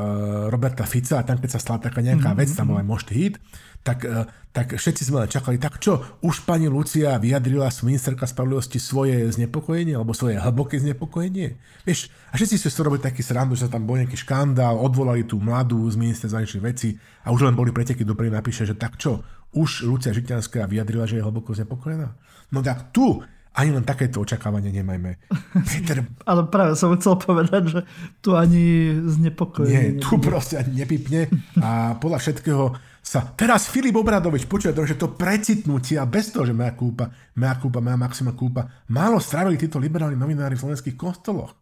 Roberta Fica a tam keď sa stala taká nejaká mm-hmm. vec, tam bol aj Most Hit, tak, e, tak všetci sme čakali, tak čo, už pani Lucia vyjadrila ministerka spravodlivosti svoje znepokojenie alebo svoje hlboké znepokojenie? Vieš, a všetci ste si robili taký srandu, že sa tam bol nejaký škandál, odvolali tú mladú z minister zahraničných vecí a už len boli preteky, dobre napíše, že tak čo, už Lucia Žitňanská vyjadrila, že je hlboko znepokojená? No tak tu ani len takéto očakávanie nemajme. Peter... Ale práve som chcel povedať, že tu ani znepokojenie. Nie, tu proste ani nepipne a podľa všetkého sa teraz Filip Obradovič, počuje, že to precitnutie a bez toho, že mea kúpa, mea kúpa, mea maxima kúpa, málo strávili títo liberálni novinári v slovenských kostoloch.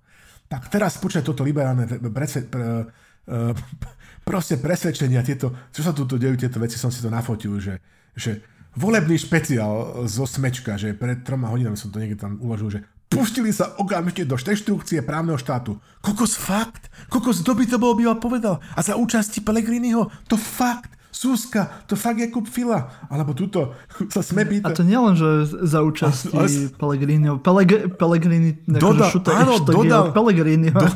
Tak teraz počuje toto liberálne prece, pre, uh, proste presvedčenia, tieto, čo sa tu dejú, tieto veci, som si to nafotil, že, že volebný špeciál zo Smečka, že pred troma hodinami som to niekde tam uložil, že pustili sa okamžite do štrukcie právneho štátu. Kokos fakt? Kokos, kto by to bol býval povedal? A za účasti Pelegriniho? To fakt? Suska, to fakt je kúp fila. Alebo tuto sa sme pýta. A to nielen, že za účasti a, Pellegrini. Peleg, Pellegrini, akože šuta, áno, dodal. Pellegrini. Do,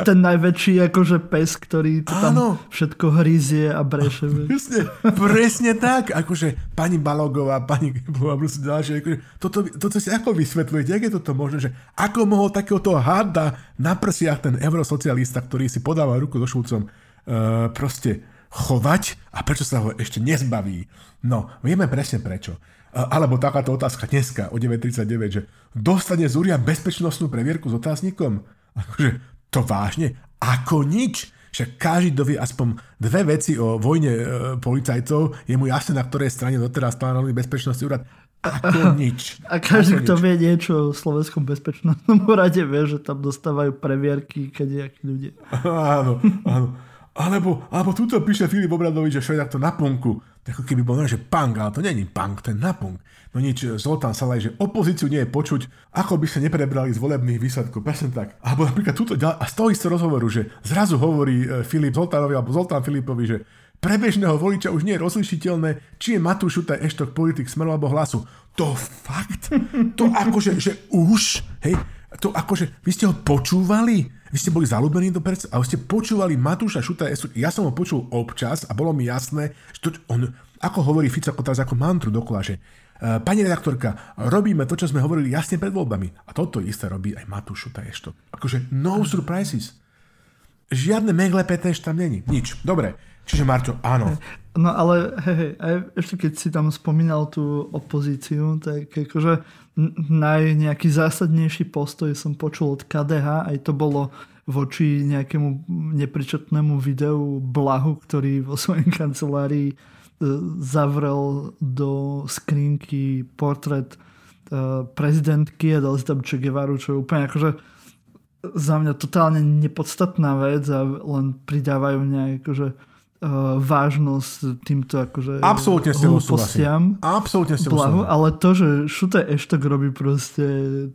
ten najväčší akože pes, ktorý to tam všetko hryzie a breše. Presne, presne tak. Akože pani Balogová, pani Gebová, proste ďalšie. Akože, toto, toto si ako vysvetľujete? Jak je toto možné? Že ako mohol takéhoto hada na prsiach ten eurosocialista, ktorý si podáva ruku do šulcom, uh, proste chovať a prečo sa ho ešte nezbaví. No, vieme presne prečo. Alebo takáto otázka dneska o 9.39, že dostane Zúria bezpečnostnú previerku s otáznikom? Akože, to vážne? Ako nič? Však každý dovie aspoň dve veci o vojne e, policajcov, je mu jasné, na ktorej strane doteraz plánovali bezpečnostný úrad. Ako nič. A každý, kto vie niečo o slovenskom bezpečnostnom úrade, vie, že tam dostávajú previerky, keď nejakí ľudia. Áno, áno. Alebo, alebo tuto píše Filip Obradovič, že Švedák to na punku. Ako keby bol že punk, ale to není punk, to je na punk. No nič, Zoltán Salaj, že opozíciu nie je počuť, ako by sa neprebrali z volebných výsledkov, presne tak. Alebo napríklad tuto, a z toho istého rozhovoru, že zrazu hovorí e, Filip Zoltánovi, alebo Zoltán Filipovi, že pre bežného voliča už nie je rozlišiteľné, či je Matúš Šutaj eštok politik smeru alebo hlasu. To fakt? To akože, že už, hej, to akože, vy ste ho počúvali? Vy ste boli zalúbení do perc a ste počúvali Matúša Šuta. Ja som ho počul občas a bolo mi jasné, že to, on, ako hovorí Fico ako teraz ako mantru dokola, že e, Pani redaktorka, robíme to, čo sme hovorili jasne pred voľbami. A toto isté robí aj Matúš Šuta ešto. Akože no surprises. Žiadne meglepetéž tam není. Nič. Dobre. Čiže Marťo, áno. No ale hej, hej, aj ešte keď si tam spomínal tú opozíciu, tak akože naj nejaký zásadnejší postoj som počul od KDH, aj to bolo voči nejakému nepričetnému videu Blahu, ktorý vo svojej kancelárii e, zavrel do skrinky portrét e, prezidentky a dal si tam Che Guevaru, čo je úplne akože za mňa totálne nepodstatná vec a len pridávajú nejak akože uh, vážnosť týmto akože Absolutne s hlúpostiam. Absolutne s blahu, Ale to, že Šute Eštok robí proste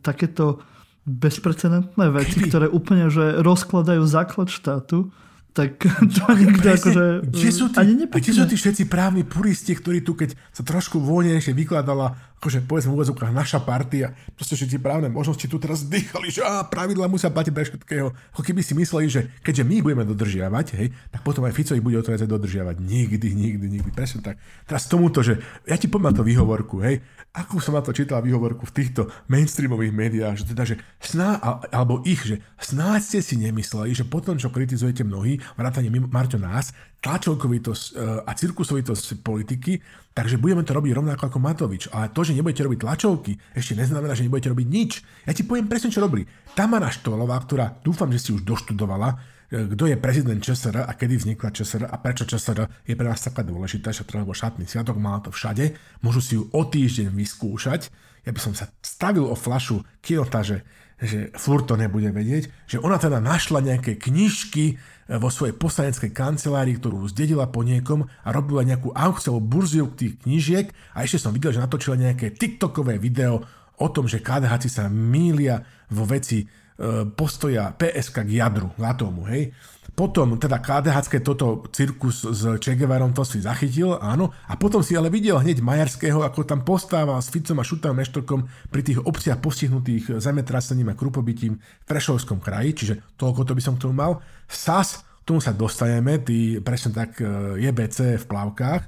takéto bezprecedentné veci, Keby... ktoré úplne že rozkladajú základ štátu, tak to nikto akože kde sú tí, ani nepekne. Kde sú tí všetci právni puristi, ktorí tu, keď sa trošku voľnejšie vykladala, akože povedzme v úvodzovkách naša partia, proste všetci právne možnosti tu teraz dýchali, že á, pravidla musia platiť pre všetkého. Ako keby si mysleli, že keďže my budeme dodržiavať, hej, tak potom aj Fico ich bude odvádzať dodržiavať. Nikdy, nikdy, nikdy. Presne tak. Teraz tomuto, že ja ti poviem na to výhovorku, hej, ako som na to čítal výhovorku v týchto mainstreamových médiách, že teda, že sná, alebo ich, že snáď ste si nemysleli, že potom, čo kritizujete mnohí, vrátane Marťo nás, tlačovkovitosť e, a cirkusovitosť politiky, takže budeme to robiť rovnako ako Matovič. Ale to, že nebudete robiť tlačovky, ešte neznamená, že nebudete robiť nič. Ja ti poviem presne, čo robí. Tamara Štolová, ktorá dúfam, že si už doštudovala, kto je prezident ČSR a kedy vznikla ČSR a prečo ČSR je pre nás taká dôležitá, že bol šatný sviatok, mala to všade, môžu si ju o týždeň vyskúšať. Ja by som sa stavil o flašu Kiota, že, že furt to nebude vedieť, že ona teda našla nejaké knižky vo svojej poslaneckej kancelárii, ktorú zdedila po niekom a robila nejakú aukciu burziu tých knižiek a ešte som videl, že natočila nejaké TikTokové video o tom, že KDH sa mília vo veci E, postoja PSK k jadru, k atómu, hej. Potom teda KDH toto cirkus s Che Guevarom to si zachytil, áno, a potom si ale videl hneď Majerského, ako tam postával s Ficom a Šutom Meštokom pri tých obciach postihnutých zemetrasením a krupobytím v Prešovskom kraji, čiže toľko to by som k tomu mal. SAS, tomu sa dostaneme, tí presne tak e, JBC v plavkách.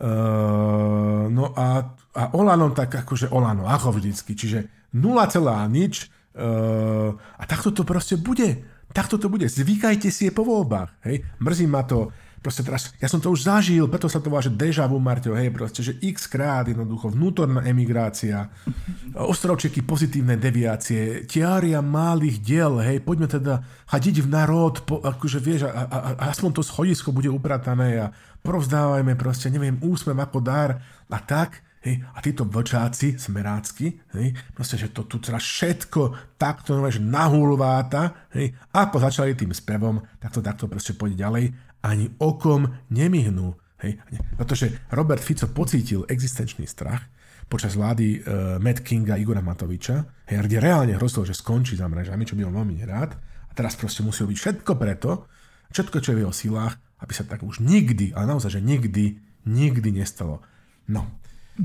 Uh, no a, a Olano tak akože Olano, ako vždycky, čiže 0, nič, Uh, a takto to proste bude. Takto to bude. Zvykajte si je po voľbách. Hej? Mrzí ma to. Proste teraz, ja som to už zažil, preto sa to volá, že deja vu, Marťo, hej, proste, že x krát jednoducho vnútorná emigrácia, ostrovčeky pozitívne deviácie, tiária malých diel, hej, poďme teda chadiť v národ, po, akože vieš, a, a, a aspoň to schodisko bude upratané a provzdávajme proste, neviem, úsmev ako dar a tak, Hej, a títo vlčáci, smerácky, hej, proste, že to tu teraz všetko takto že nahulváta, hej, ako začali tým spevom, tak to takto proste pôjde ďalej, ani okom nemihnú. Hej, pretože Robert Fico pocítil existenčný strach počas vlády uh, Matt Kinga Igora Matoviča, hej, kde reálne hrozilo, že skončí za mrežami, čo by on veľmi nerád, a teraz proste musí robiť všetko preto, všetko, čo je v jeho silách, aby sa tak už nikdy, ale naozaj, že nikdy, nikdy nestalo. No,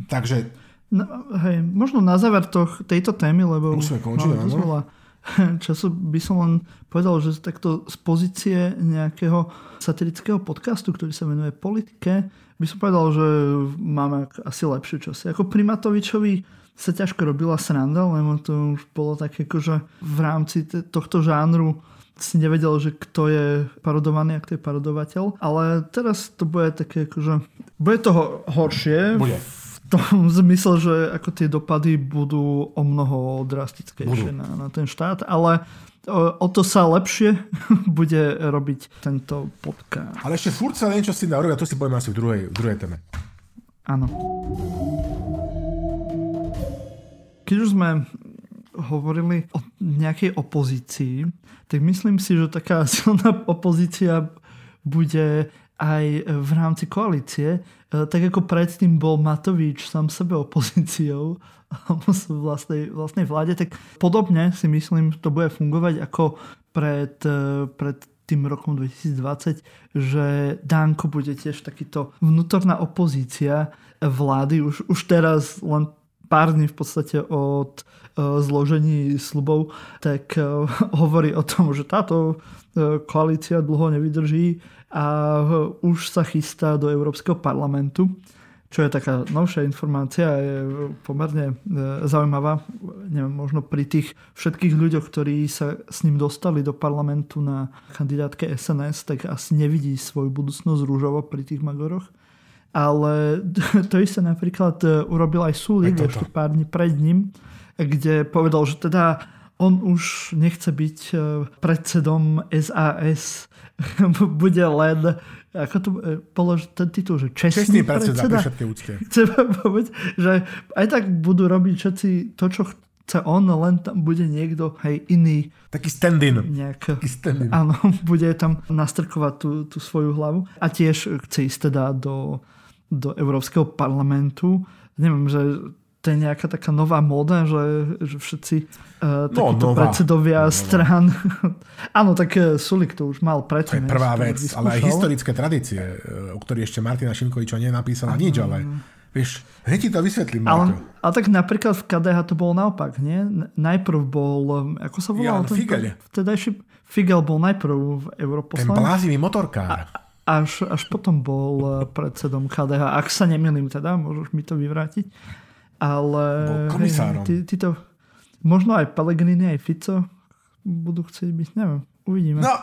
Takže... No, hej, možno na záver to, tejto témy, lebo musíme končiť, áno. času by som len povedal, že takto z pozície nejakého satirického podcastu, ktorý sa venuje politike, by som povedal, že máme asi lepšie časy. Ako pri Matovičovi sa ťažko robila sranda, lebo to už bolo také, že v rámci tohto žánru si nevedel, že kto je parodovaný a kto je parodovateľ. Ale teraz to bude také, akože... Bude toho horšie. Bude tom zmysle, že ako tie dopady budú o mnoho drastickejšie na, na ten štát, ale o, o to sa lepšie bude robiť tento podcast. Ale ešte furt sa niečo si a to si povieme asi v druhej, v druhej téme. Áno. Keď už sme hovorili o nejakej opozícii, tak myslím si, že taká silná opozícia bude aj v rámci koalície, tak ako predtým bol Matovič sám sebe opozíciou v vlastnej, vlastnej vláde, tak podobne si myslím, to bude fungovať ako pred, pred tým rokom 2020, že Danko bude tiež takýto vnútorná opozícia vlády. Už, už teraz len pár dní v podstate od zložení slubov, tak hovorí o tom, že táto koalícia dlho nevydrží a už sa chystá do Európskeho parlamentu čo je taká novšia informácia, je pomerne e, zaujímavá. Neviem, možno pri tých všetkých ľuďoch, ktorí sa s ním dostali do parlamentu na kandidátke SNS, tak asi nevidí svoju budúcnosť rúžovo pri tých Magoroch. Ale to isté napríklad e, urobil aj Sulik ešte pár dní pred ním, kde povedal, že teda on už nechce byť e, predsedom SAS, bude len ako to e, polož ten titul, že čestný, čestný predseda. predseda. všetké úcte. Chcem povedať, že aj tak budú robiť všetci to, čo chce on, len tam bude niekto, hej, iný. Taký stand-in. Nejak, Taký stand-in. Áno, bude tam nastrkovať tú, tú svoju hlavu. A tiež chce ísť teda do, do Európskeho parlamentu. Neviem, že to je nejaká taká nová móda, že, že všetci uh, takíto no, predsedovia nová. strán... Áno, tak uh, Sulik to už mal predtým. To je prvá vec, ale aj historické tradície, uh, o ktorých ešte Martina Šimkoviča nenapísala uh, nič, ale vieš, hneď ti to vysvetlím. Ale, ale tak napríklad v KDH to bolo naopak, nie? Najprv bol, ako sa volal? Jan Figel. Vtedajší Figel bol najprv v europoslanec. Ten blázivý motorkár. A, až, až potom bol predsedom KDH. Ak sa nemýlim teda, môžeš mi to vyvrátiť. Ale... Bol komisárom. Hej, ty, ty to, možno aj Pellegrini, aj Fico budú chcieť byť, neviem. Uvidíme. No,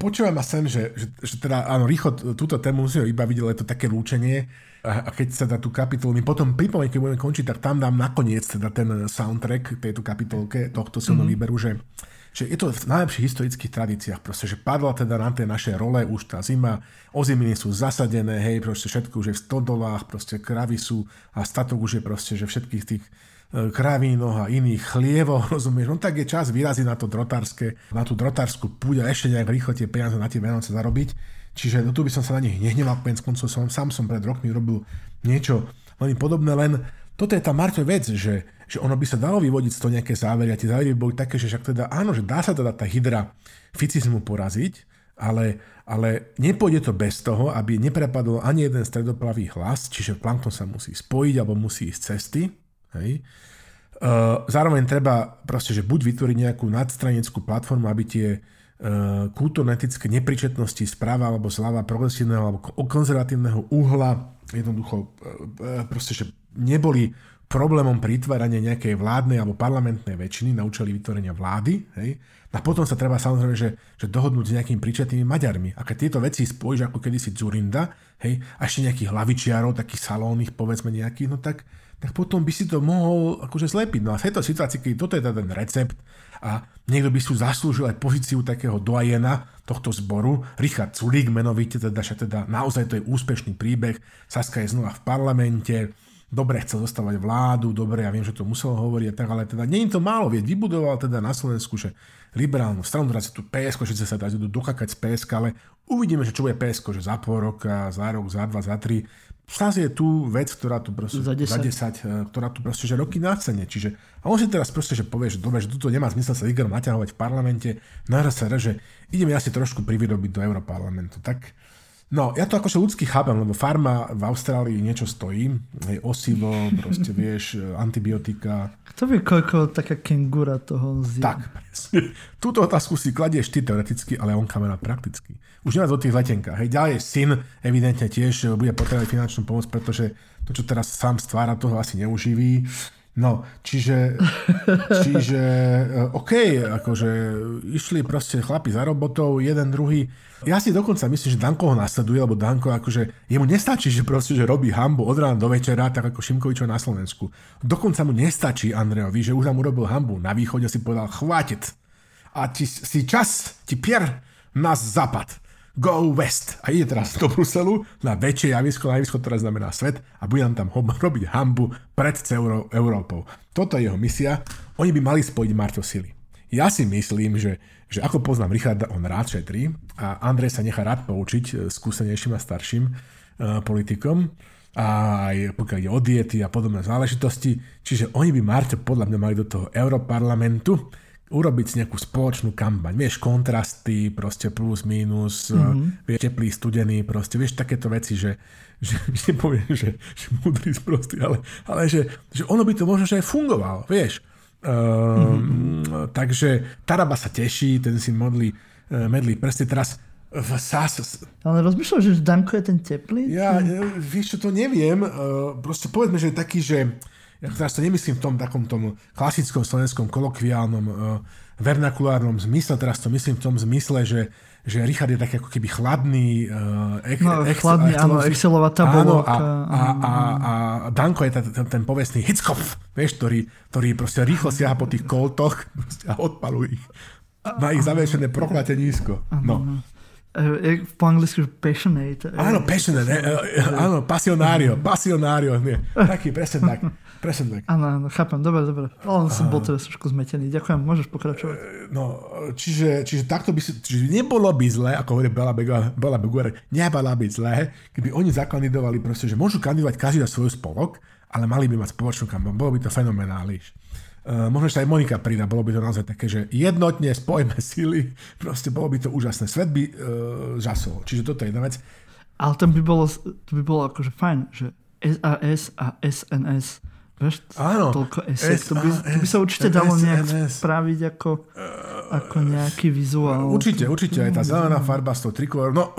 počúvam ma sem, že, že, že teda, áno, rýchlo túto tému musíme vybaviť, ale je to také lúčenie. A, keď sa dá tú kapitolu, my potom pripomeň, keď budeme končiť, tak tam dám nakoniec teda ten soundtrack tejto kapitolke, tohto silného mm-hmm. výberu, že že je to v najlepších historických tradíciách, proste, že padla teda na tie naše role už tá zima, oziminy sú zasadené, hej, proste všetko už je v stodolách, proste kravy sú a statok už je proste, že všetkých tých e, kravínoch a iných chlievov, rozumieš, no tak je čas vyraziť na to drotárske, na tú drotárskú púď a ešte nejak rýchlo tie peniaze na tie Vianoce zarobiť. Čiže no tu by som sa na nich nehneval, koniec koncov som, sám som pred rokmi robil niečo veľmi podobné, len toto je tá Marťo vec, že že ono by sa dalo vyvodiť z toho nejaké závery a tie závery by boli také, že však teda áno, že dá sa teda tá hydra ficizmu poraziť, ale, ale nepôjde to bez toho, aby neprepadol ani jeden stredoplavý hlas, čiže plankton sa musí spojiť alebo musí ísť cesty. Hej. Uh, zároveň treba proste, že buď vytvoriť nejakú nadstranickú platformu, aby tie uh, kultúrno-etické nepričetnosti správa alebo zľava progresívneho alebo konzervatívneho uhla jednoducho uh, proste, že neboli problémom pri vytvárania nejakej vládnej alebo parlamentnej väčšiny na účely vytvorenia vlády. Hej? A potom sa treba samozrejme, že, že dohodnúť s nejakými príčetnými Maďarmi. A keď tieto veci spojíš ako kedysi Zurinda, hej, a ešte nejakých hlavičiarov, takých salónnych, povedzme nejakých, no tak, tak potom by si to mohol akože zlepiť. No a v tejto situácii, keď toto je ten recept a niekto by si zaslúžil aj pozíciu takého doajena tohto zboru, Richard Sulík menovite, teda, teda naozaj to je úspešný príbeh, Saska je znova v parlamente, dobre chcel zostávať vládu, dobre, ja viem, že to musel hovoriť, tak, ale teda nie je to málo, vieť, vybudoval teda na Slovensku, že liberálnu stranu, teraz tu PSK, že sa teraz idú dokakať z PSK, ale uvidíme, že čo bude PSK, že za pol roka, za rok, za dva, za tri. Stále je tu vec, ktorá tu proste, za 10. za 10 e, ktorá tu proste, že roky na cene. Čiže, a on si teraz proste, že povie, že dobre, že tuto nemá zmysel sa Igor naťahovať v parlamente, naraz sa že ideme asi trošku privyrobiť do Europarlamentu. Tak No, ja to akože ľudský chápem, lebo farma v Austrálii niečo stojí, hej, osivo, proste vieš, antibiotika. Kto vie, koľko taká kengura toho zje? Tak, Túto otázku si kladieš ty teoreticky, ale on kamera prakticky. Už nie o tých letenkách. Hej, ďalej syn evidentne tiež bude potrebovať finančnú pomoc, pretože to, čo teraz sám stvára, toho asi neuživí. No, čiže, čiže eh, OK, akože išli proste chlapi za robotou, jeden, druhý. Ja si dokonca myslím, že Danko ho nasleduje, lebo Danko akože, jemu nestačí, že proste, že robí hambu od rána do večera, tak ako Šimkovičov na Slovensku. Dokonca mu nestačí Andrejovi, že už tam urobil hambu. Na východe si povedal, chvátit. A ti, si čas, ti pier nás zapad go west a ide teraz do Bruselu na väčšie javisko, javisko, ktoré znamená svet a bude nám tam robiť hambu pred celou Európou. Toto je jeho misia. Oni by mali spojiť Marto sily. Ja si myslím, že, že ako poznám Richarda, on rád šetrí a Andrej sa nechá rád poučiť e, skúsenejším a starším uh, politikom a aj pokiaľ ide o diety a podobné záležitosti. Čiže oni by Marťo podľa mňa mali do toho Europarlamentu urobiť si nejakú spoločnú kampaň. Vieš, kontrasty, proste plus, minus, mm-hmm. vieš, teplý, studený, proste, vieš, takéto veci, že, že, že nepoviem, že, že múdry, sprostý, ale, ale že, že ono by to možno, že aj fungovalo, vieš. Um, mm-hmm. Takže Taraba sa teší, ten si modlí, uh, medlí prsty. Teraz v SAS... Ale rozmýšľam, že Danko je ten teplý? Ja, hm. vieš čo, to neviem. Proste povedzme, že je taký, že ja teraz to nemyslím v tom takom tom klasickom slovenskom kolokviálnom uh, vernakulárnom zmysle, teraz to myslím v tom zmysle, že, že Richard je taký ako keby chladný uh, ex, no, ex, chladný, ex, áno, Excelová tabulka. Áno, a, a, a, a Danko je ten, ten povestný Hickhoff, vieš, ktorý, ktorý proste rýchlo siaha po tých koltoch a odpaluje ich. Má ich zavešené proklate nízko. No. Je po anglicky passionate. Áno, passionate, áno, pasionário, pasionário, nie, taký, presne tak. Presne tak. Áno, áno, chápem, dobre, dobre. Len som bol teraz trošku zmetený. Ďakujem, môžeš pokračovať. E, no, čiže, čiže takto by si, čiže nebolo by zle, ako hovorí Bela, Bela Beguer, nebolo by zle, keby oni zakandidovali proste, že môžu kandidovať každý za svoj spolok, ale mali by mať spoločnú kampaň. Bolo by to fenomenáliš. Uh, možno ešte aj Monika prída, bolo by to naozaj také, že jednotne spojme sily, proste bolo by to úžasné. Svet by uh, žasol. Čiže toto je jedna vec. Ale to by bolo, to by bolo akože fajn, že SAS a SNS Vieš, Áno. toľko esek, to by, to by sa určite dalo nejak spraviť ako, ako nejaký vizuál. Určite, určite, aj tá zelená farba s tou trikolor. No,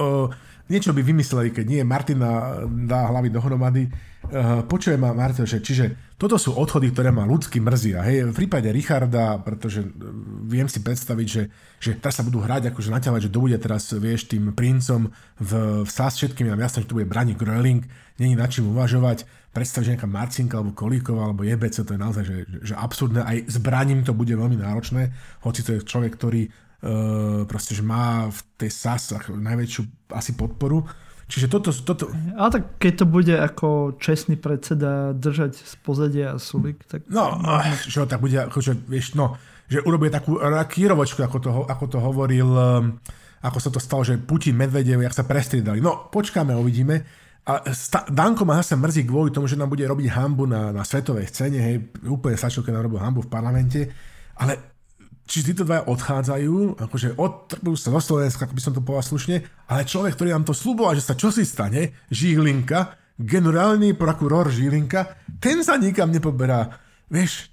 niečo by vymysleli, keď nie Martina dá hlavy dohromady. Uh, počujem ma, Marto, že čiže toto sú odchody, ktoré ma ľudsky mrzia. Hej, v prípade Richarda, pretože viem si predstaviť, že, že teraz sa budú hrať, akože naťahovať, že to bude teraz, vieš, tým princom v, v SAS všetkým, nám jasné, že to bude Brani Gröling, není na čím uvažovať predstav, že nejaká Marcinka alebo Kolíková alebo Jebece, to je naozaj že, že absurdné. Aj zbraním to bude veľmi náročné, hoci to je človek, ktorý uh, proste, že má v tej SAS najväčšiu asi podporu. Čiže toto, toto... Ale tak keď to bude ako čestný predseda držať z pozadia Sulik, tak... No, že tak bude, akože, vieš, no, že urobí takú kýrovočku, ako to, ako to hovoril, ako sa to stalo, že Putin, Medvedev, jak sa prestriedali. No, počkáme, uvidíme. A sta- Danko ma zase mrzí kvôli tomu, že nám bude robiť hambu na, na svetovej scéne, hej, úplne stačilo, keď nám robil hambu v parlamente, ale či títo dvaja odchádzajú, akože odtrbujú sa do Slovenska, ako by som to povedal slušne, ale človek, ktorý nám to slúboval, že sa čosi stane, Žihlinka, generálny prokuror Žilinka, ten sa nikam nepoberá. Vieš,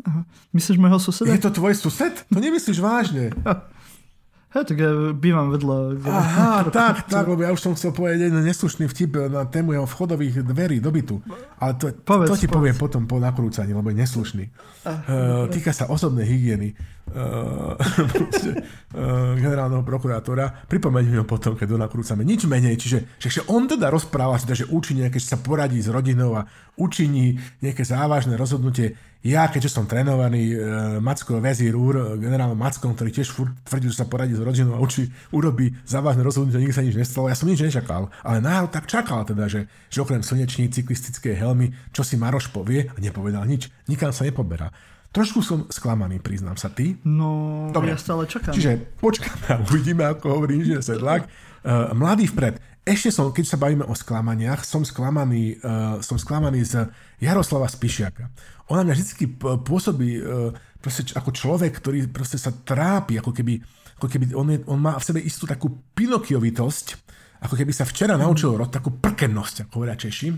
Aha. Myslíš môjho suseda? Je to tvoj sused? To nemyslíš vážne. Hej, tak ja bývam vedľa. Aha, tak, tak, lebo ja už som chcel povedať jeden neslušný vtip na tému jeho vchodových dverí do bytu. Ale to, povedz, to ti povedz. poviem potom po nakrúcaní, lebo je neslušný. Uh, týka sa osobnej hygieny uh, uh, generálneho prokurátora. Pripomeňme ho potom, keď ho nakrúcame. Nič menej, čiže že on teda rozpráva, teda, že učí nejaké, že sa poradí s rodinou a učiní nejaké závažné rozhodnutie ja, keďže som trénovaný e, Macko Vezír Úr, generálom Mackom, ktorý tiež furt tvrdí, že sa poradí s rodinou a učí, urobí závažné rozhodnutie, nikdy sa nič nestalo, ja som nič nečakal. Ale náhodou tak čakal teda, že, že okrem slnečný cyklistické helmy, čo si Maroš povie a nepovedal nič, nikam sa nepoberá. Trošku som sklamaný, priznám sa. Ty? No, Dobre. ja stále čakám. Čiže počkáme a uvidíme, ako hovorí inžinier Sedlák. Uh, mladý vpred. Ešte som, keď sa bavíme o sklamaniach, som sklamaný, uh, som sklamaný z Jaroslava Spišiaka. Ona mňa vždy pôsobí uh, proste ako človek, ktorý proste sa trápi, ako keby, ako keby on, je, on má v sebe istú takú pinokiovitosť, ako keby sa včera naučil rod, takú prkennosť, ako hovoria Češi,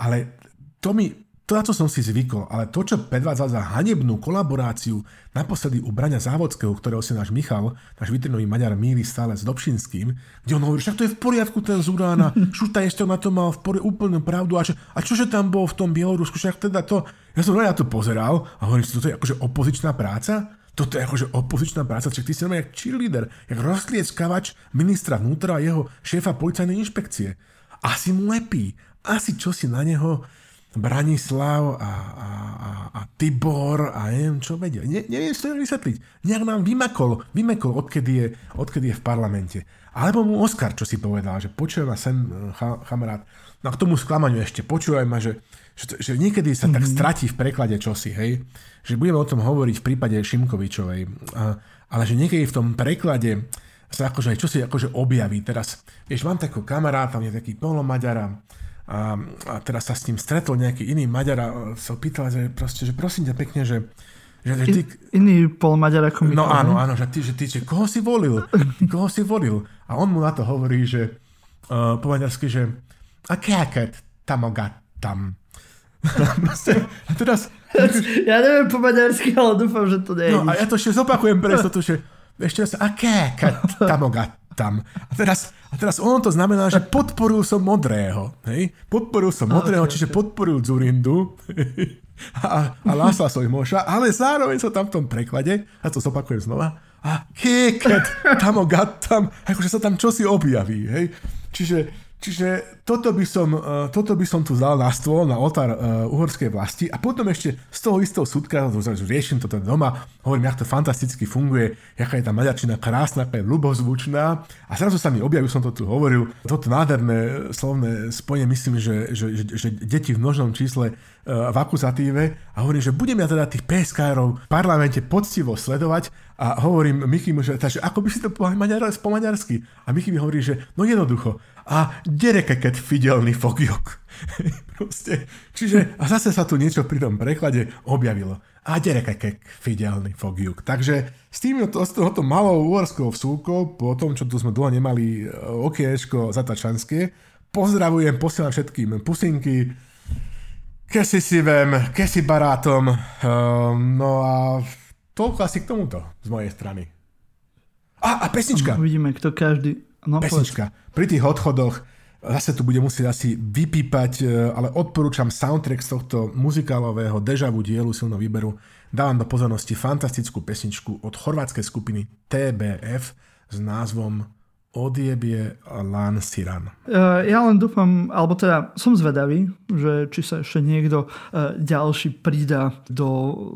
ale to mi to, na to som si zvykol, ale to, čo predvádzal za hanebnú kolaboráciu naposledy u Braňa Závodského, ktorého si náš Michal, náš vitrinový Maďar, míli stále s Dobšinským, kde on hovorí, že to je v poriadku ten Zurána, Šuta ešte na to mal v pori- úplnú pravdu a, čo, a čože tam bol v tom Bielorusku, však teda to, ja som na to pozeral a hovorím si, toto je akože opozičná práca? Toto je akože opozičná práca, čiže ty si jak cheerleader, jak rozklieskavač ministra vnútra a jeho šéfa policajnej inšpekcie. Asi mu lepí, asi čo si na neho Branislav a, a, a, a Tibor a neviem čo vedia. Ne, neviem si to vysvetliť. Nejak nám vymakol, vymekol, odkedy je, odkedy je v parlamente. Alebo mu Oskar, čo si povedal, že počujem ma sem, cha, kamarát. No a k tomu sklamaniu ešte, počujem ma, že, že, že niekedy sa mm-hmm. tak mhm. stratí v preklade čosi, hej. Že budeme o tom hovoriť v prípade Šimkovičovej. A, ale že niekedy v tom preklade sa akože čo si akože objaví. Teraz, vieš, mám takého kamaráta, on je taký polomaďara, a, a teraz sa s ním stretol nejaký iný Maďar a sa pýtal, že, proste, že prosím ťa pekne, že, že, že ty... In, iný pol Maďar ako my. No áno, áno, že ty, že ty, že koho si volil? Ty, koho si volil? A on mu na to hovorí, že uh, po maďarsky, že a keket tamogat tam. a teraz... Ja neviem po maďarsky, ale dúfam, že to nie je No a ja to ešte zopakujem pre istotu, že ešte raz, a tamogat tam. A teraz, a teraz ono to znamená, že podporil som modrého. Hej? Podporil som modrého, okay, čiže okay. podporil Zurindu a, a Lásla Sojmoša, ale zároveň sa tam v tom preklade, a to zopakujem znova, a keket, tam o tam, akože sa tam čosi objaví. Hej? Čiže Čiže toto by, som, uh, toto by som tu dal na stôl, na oltár uh, uhorskej vlasti a potom ešte z toho istého súdka, riešim toto doma, hovorím, jak to fantasticky funguje, jaká je tá maďarčina krásna, aká je ľubozvučná a zrazu sa mi objavil, som to tu hovoril, toto nádherné slovné spojenie, myslím, že, že, že, že deti v množnom čísle uh, v akuzatíve a hovorím, že budem ja teda tých PSK-rov v parlamente poctivo sledovať a hovorím Michimu, že takže ako by si to povedal po maďarsky? A Michy mi hovorí, že no jednoducho, a derekeket fidelný fogiok. Proste. Čiže a zase sa tu niečo pri tom preklade objavilo. A derekeket fidelný fogiuk. Takže s tým to, z tohoto malou úorskou vsúkou, po tom, čo tu sme dlho nemali e, okiečko zatačanské, pozdravujem, posielam všetkým pusinky, kesi si vem, kesi barátom, um, no a toľko asi k tomuto z mojej strany. A, a pesnička. Uvidíme, kto každý No, pesnička. Pri tých odchodoch zase tu bude musieť asi vypípať, e, ale odporúčam soundtrack z tohto muzikálového dežavu dielu silno výberu. Dávam do pozornosti fantastickú pesničku od chorvátskej skupiny TBF s názvom Odiebie Lan Siran. E, ja len dúfam, alebo teda som zvedavý, že či sa ešte niekto e, ďalší pridá do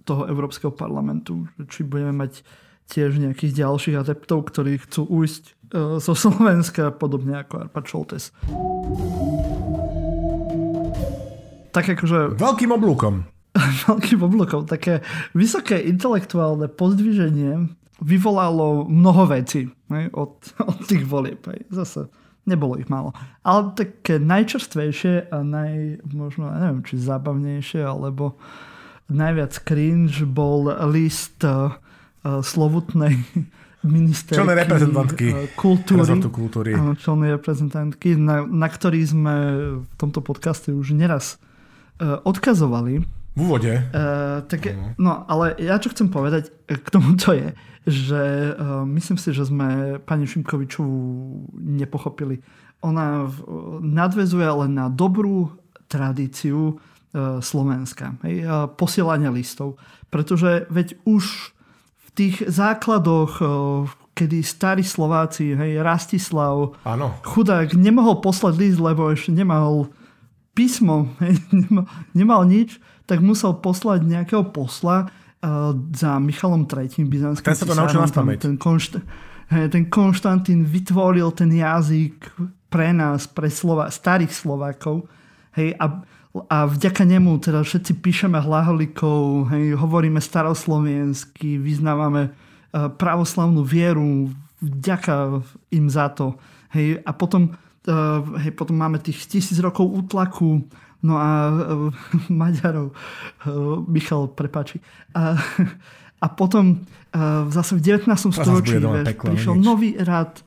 toho Európskeho parlamentu, či budeme mať tiež nejakých ďalších adeptov, ktorí chcú ujsť zo Slovenska, podobne ako Arpad Šoltes. Tak akože... Veľkým oblúkom. Veľkým oblúkom. Také vysoké intelektuálne pozdviženie vyvolalo mnoho vecí ne, od, od tých volieb. Hej. Zase nebolo ich málo. Ale také najčerstvejšie a naj, možno, ja neviem, či zábavnejšie, alebo najviac cringe bol list uh, slovutnej ministerky čelnej reprezentantky eh, kultúry, kultúry. Áno, čelnej reprezentantky, na, na ktorý sme v tomto podcaste už neraz uh, odkazovali. V úvode. Uh, tak, uh-huh. No, ale ja čo chcem povedať k tomu to je, že uh, myslím si, že sme pani Šimkoviču nepochopili. Ona v, nadvezuje len na dobrú tradíciu uh, Slovenska. Hej, uh, posielania listov. Pretože veď už tých základoch, kedy starí Slováci, hej, Rastislav, Áno. chudák, nemohol poslať list, lebo ešte nemal písmo, hej, nemal, nemal nič, tak musel poslať nejakého posla uh, za Michalom III. byzantským Ten sa to naučil na ten, konšt, hej, ten Konštantín vytvoril ten jazyk pre nás, pre Slova, starých Slovákov. Hej, a a vďaka nemu teda všetci píšeme hlaholikov, hej, hovoríme staroslovensky, vyznávame e, pravoslavnú vieru, vďaka im za to. Hej, a potom, e, hej, potom máme tých tisíc rokov útlaku, no a uh, Maďarov, Michal, prepáči. A, a potom zase v 19. storočí prišiel nový rad.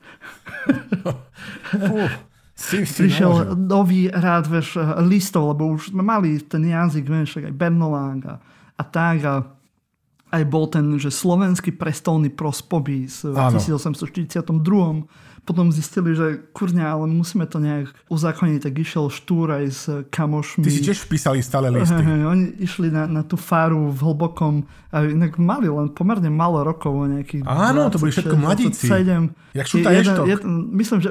Si, si prišiel nový rád vieš, listov, lebo už sme mali ten jazyk, vieš, aj Bernoláng a, a tak a aj bol ten, že slovenský prestolný prospobis v 1842 potom zistili, že kurňa, ale musíme to nejak uzákoniť, tak išiel Štúr aj s kamošmi. Ty si tiež vpísali stále listy. Hej, oni išli na, na tú faru v hlbokom, a inak mali len pomerne málo rokov, nejakých Áno, to boli všetko mladíci. 27. Jak Šuta Eštok. Myslím, že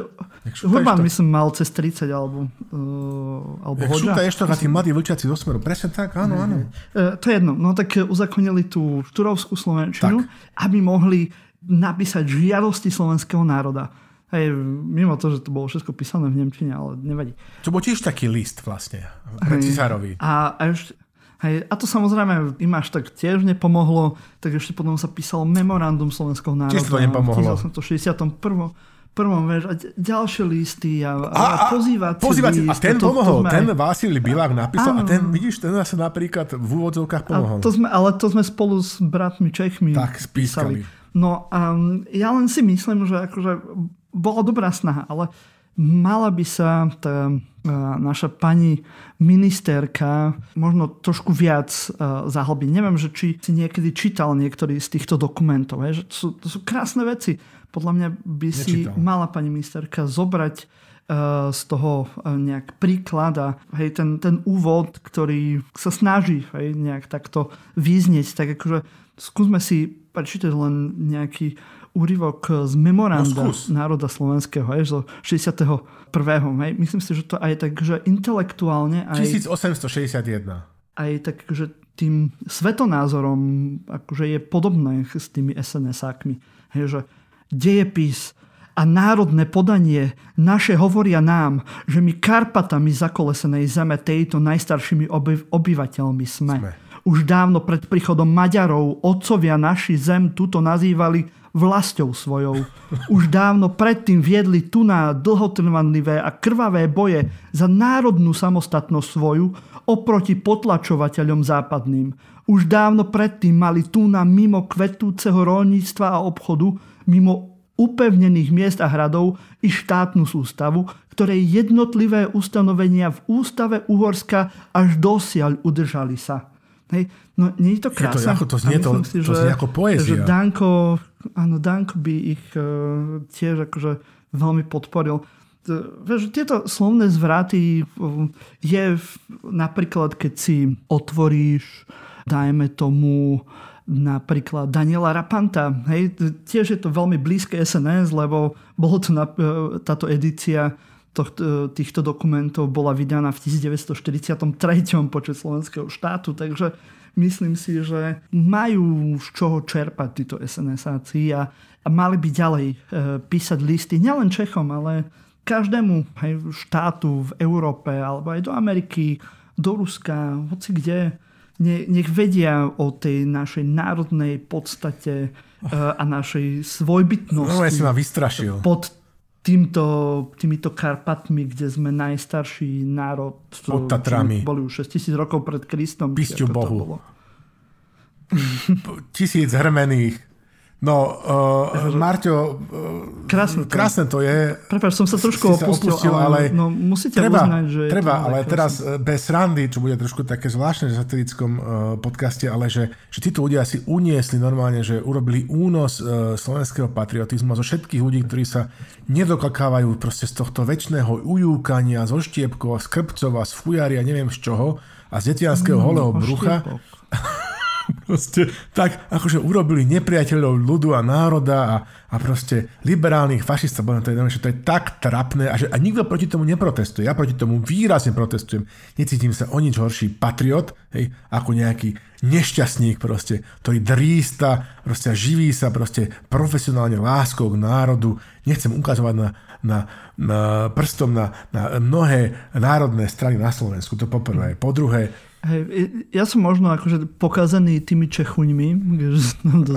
Hurban myslím mal cez 30 alebo, uh, alebo Jak Šuta Eštok a tí mladí vlčiaci zo smeru. Presne tak, áno, áno. Uh, to je jedno. No tak uzakonili tú štúrovskú slovenčinu, tak. aby mohli napísať žiadosti slovenského národa. Hej, mimo to, že to bolo všetko písané v Nemčine, ale nevadí. To bol tiež taký list vlastne pre cisárovi. A, a, ešte, hej, a to samozrejme im až tak tiež nepomohlo, tak ešte potom sa písalo memorandum slovenského národa. Tiež to nepomohlo. V 1961 prvom, vieš, a ďalšie listy a, a, a pozývací, pozývací list. A ten to, pomohol, to, to ten aj... Bilák napísal áno. a ten, vidíš, ten sa napríklad v úvodzovkách pomohol. A to sme, ale to sme spolu s bratmi Čechmi tak, spísali. No a ja len si myslím, že akože bola dobrá snaha, ale mala by sa tá naša pani ministerka možno trošku viac zahlbiť. Neviem, že či si niekedy čítal niektorý z týchto dokumentov. Že to, sú, to sú krásne veci. Podľa mňa by Nečítal. si mala pani ministerka zobrať z toho nejak príklad a hej, ten, ten úvod, ktorý sa snaží hej, nejak takto vyznieť, tak akože skúsme si prečítať len nejaký úryvok z memoranda no, národa slovenského, hej, zo 61. Hej. Myslím si, že to aj tak, že intelektuálne... Aj, 1861. Aj tak, že tým svetonázorom akože je podobné s tými SNS-ákmi. Hej, že dejepis a národné podanie naše hovoria nám, že my Karpatami zakolesenej zeme tejto najstaršími oby, obyvateľmi sme. sme. Už dávno pred príchodom Maďarov otcovia naši zem tuto nazývali vlastou svojou. Už dávno predtým viedli tu na dlhotrvanlivé a krvavé boje za národnú samostatnosť svoju oproti potlačovateľom západným. Už dávno predtým mali tu na mimo kvetúceho rolníctva a obchodu, mimo upevnených miest a hradov i štátnu sústavu, ktorej jednotlivé ustanovenia v ústave Uhorska až dosiaľ udržali sa. Hej. No nie je to krásne. Je to, to, znie, to, si, to znie ako poézia. Že Danko, áno, Danko by ich uh, tiež akože veľmi podporil. Vieš, tieto slovné zvraty uh, je napríklad, keď si otvoríš, dajme tomu, napríklad Daniela Rapanta. Hej, tiež je to veľmi blízke SNS, lebo bolo to na, uh, táto edícia tohto, týchto dokumentov bola vydaná v 1943. počet slovenského štátu, takže myslím si, že majú z čoho čerpať títo SNSáci a, a mali by ďalej e, písať listy nielen Čechom, ale každému hej, štátu v Európe alebo aj do Ameriky, do Ruska, hoci kde, ne, nech vedia o tej našej národnej podstate e, a našej svojbytnosti. No, ja si ma vystrašil. Pod týmto, týmito Karpatmi, kde sme najstarší národ. Pod Tatrami. Boli už 6000 rokov pred Kristom. Pisťu Bohu. Tisíc hrmených No, uh, Marťo, uh, krásne, to. krásne to je. Prepač, som sa trošku opustil, opustil, ale, ale no, musíte treba, uznať, že... Treba, ale krásne. teraz eh, bez randy, čo bude trošku také zvláštne v satirickom uh, podcaste, ale že, že títo ľudia si uniesli normálne, že urobili únos uh, slovenského patriotizmu a zo všetkých ľudí, ktorí sa nedokakávajú proste z tohto väčšného ujúkania, zo štiepkov, z krpcov a z fujári a neviem z čoho a z detianského mm, holého brucha. proste tak akože urobili nepriateľov ľudu a národa a, a proste liberálnych fašistov, to je, že to je tak trapné a, že, a nikto proti tomu neprotestuje. Ja proti tomu výrazne protestujem. Necítim sa o nič horší patriot, hej, ako nejaký nešťastník proste, ktorý drísta, proste živí sa proste profesionálne láskou k národu. Nechcem ukazovať na, na, na prstom na, na mnohé národné strany na Slovensku, to poprvé. Po druhé, Hej, ja som možno akože pokazaný tými Čechuňmi.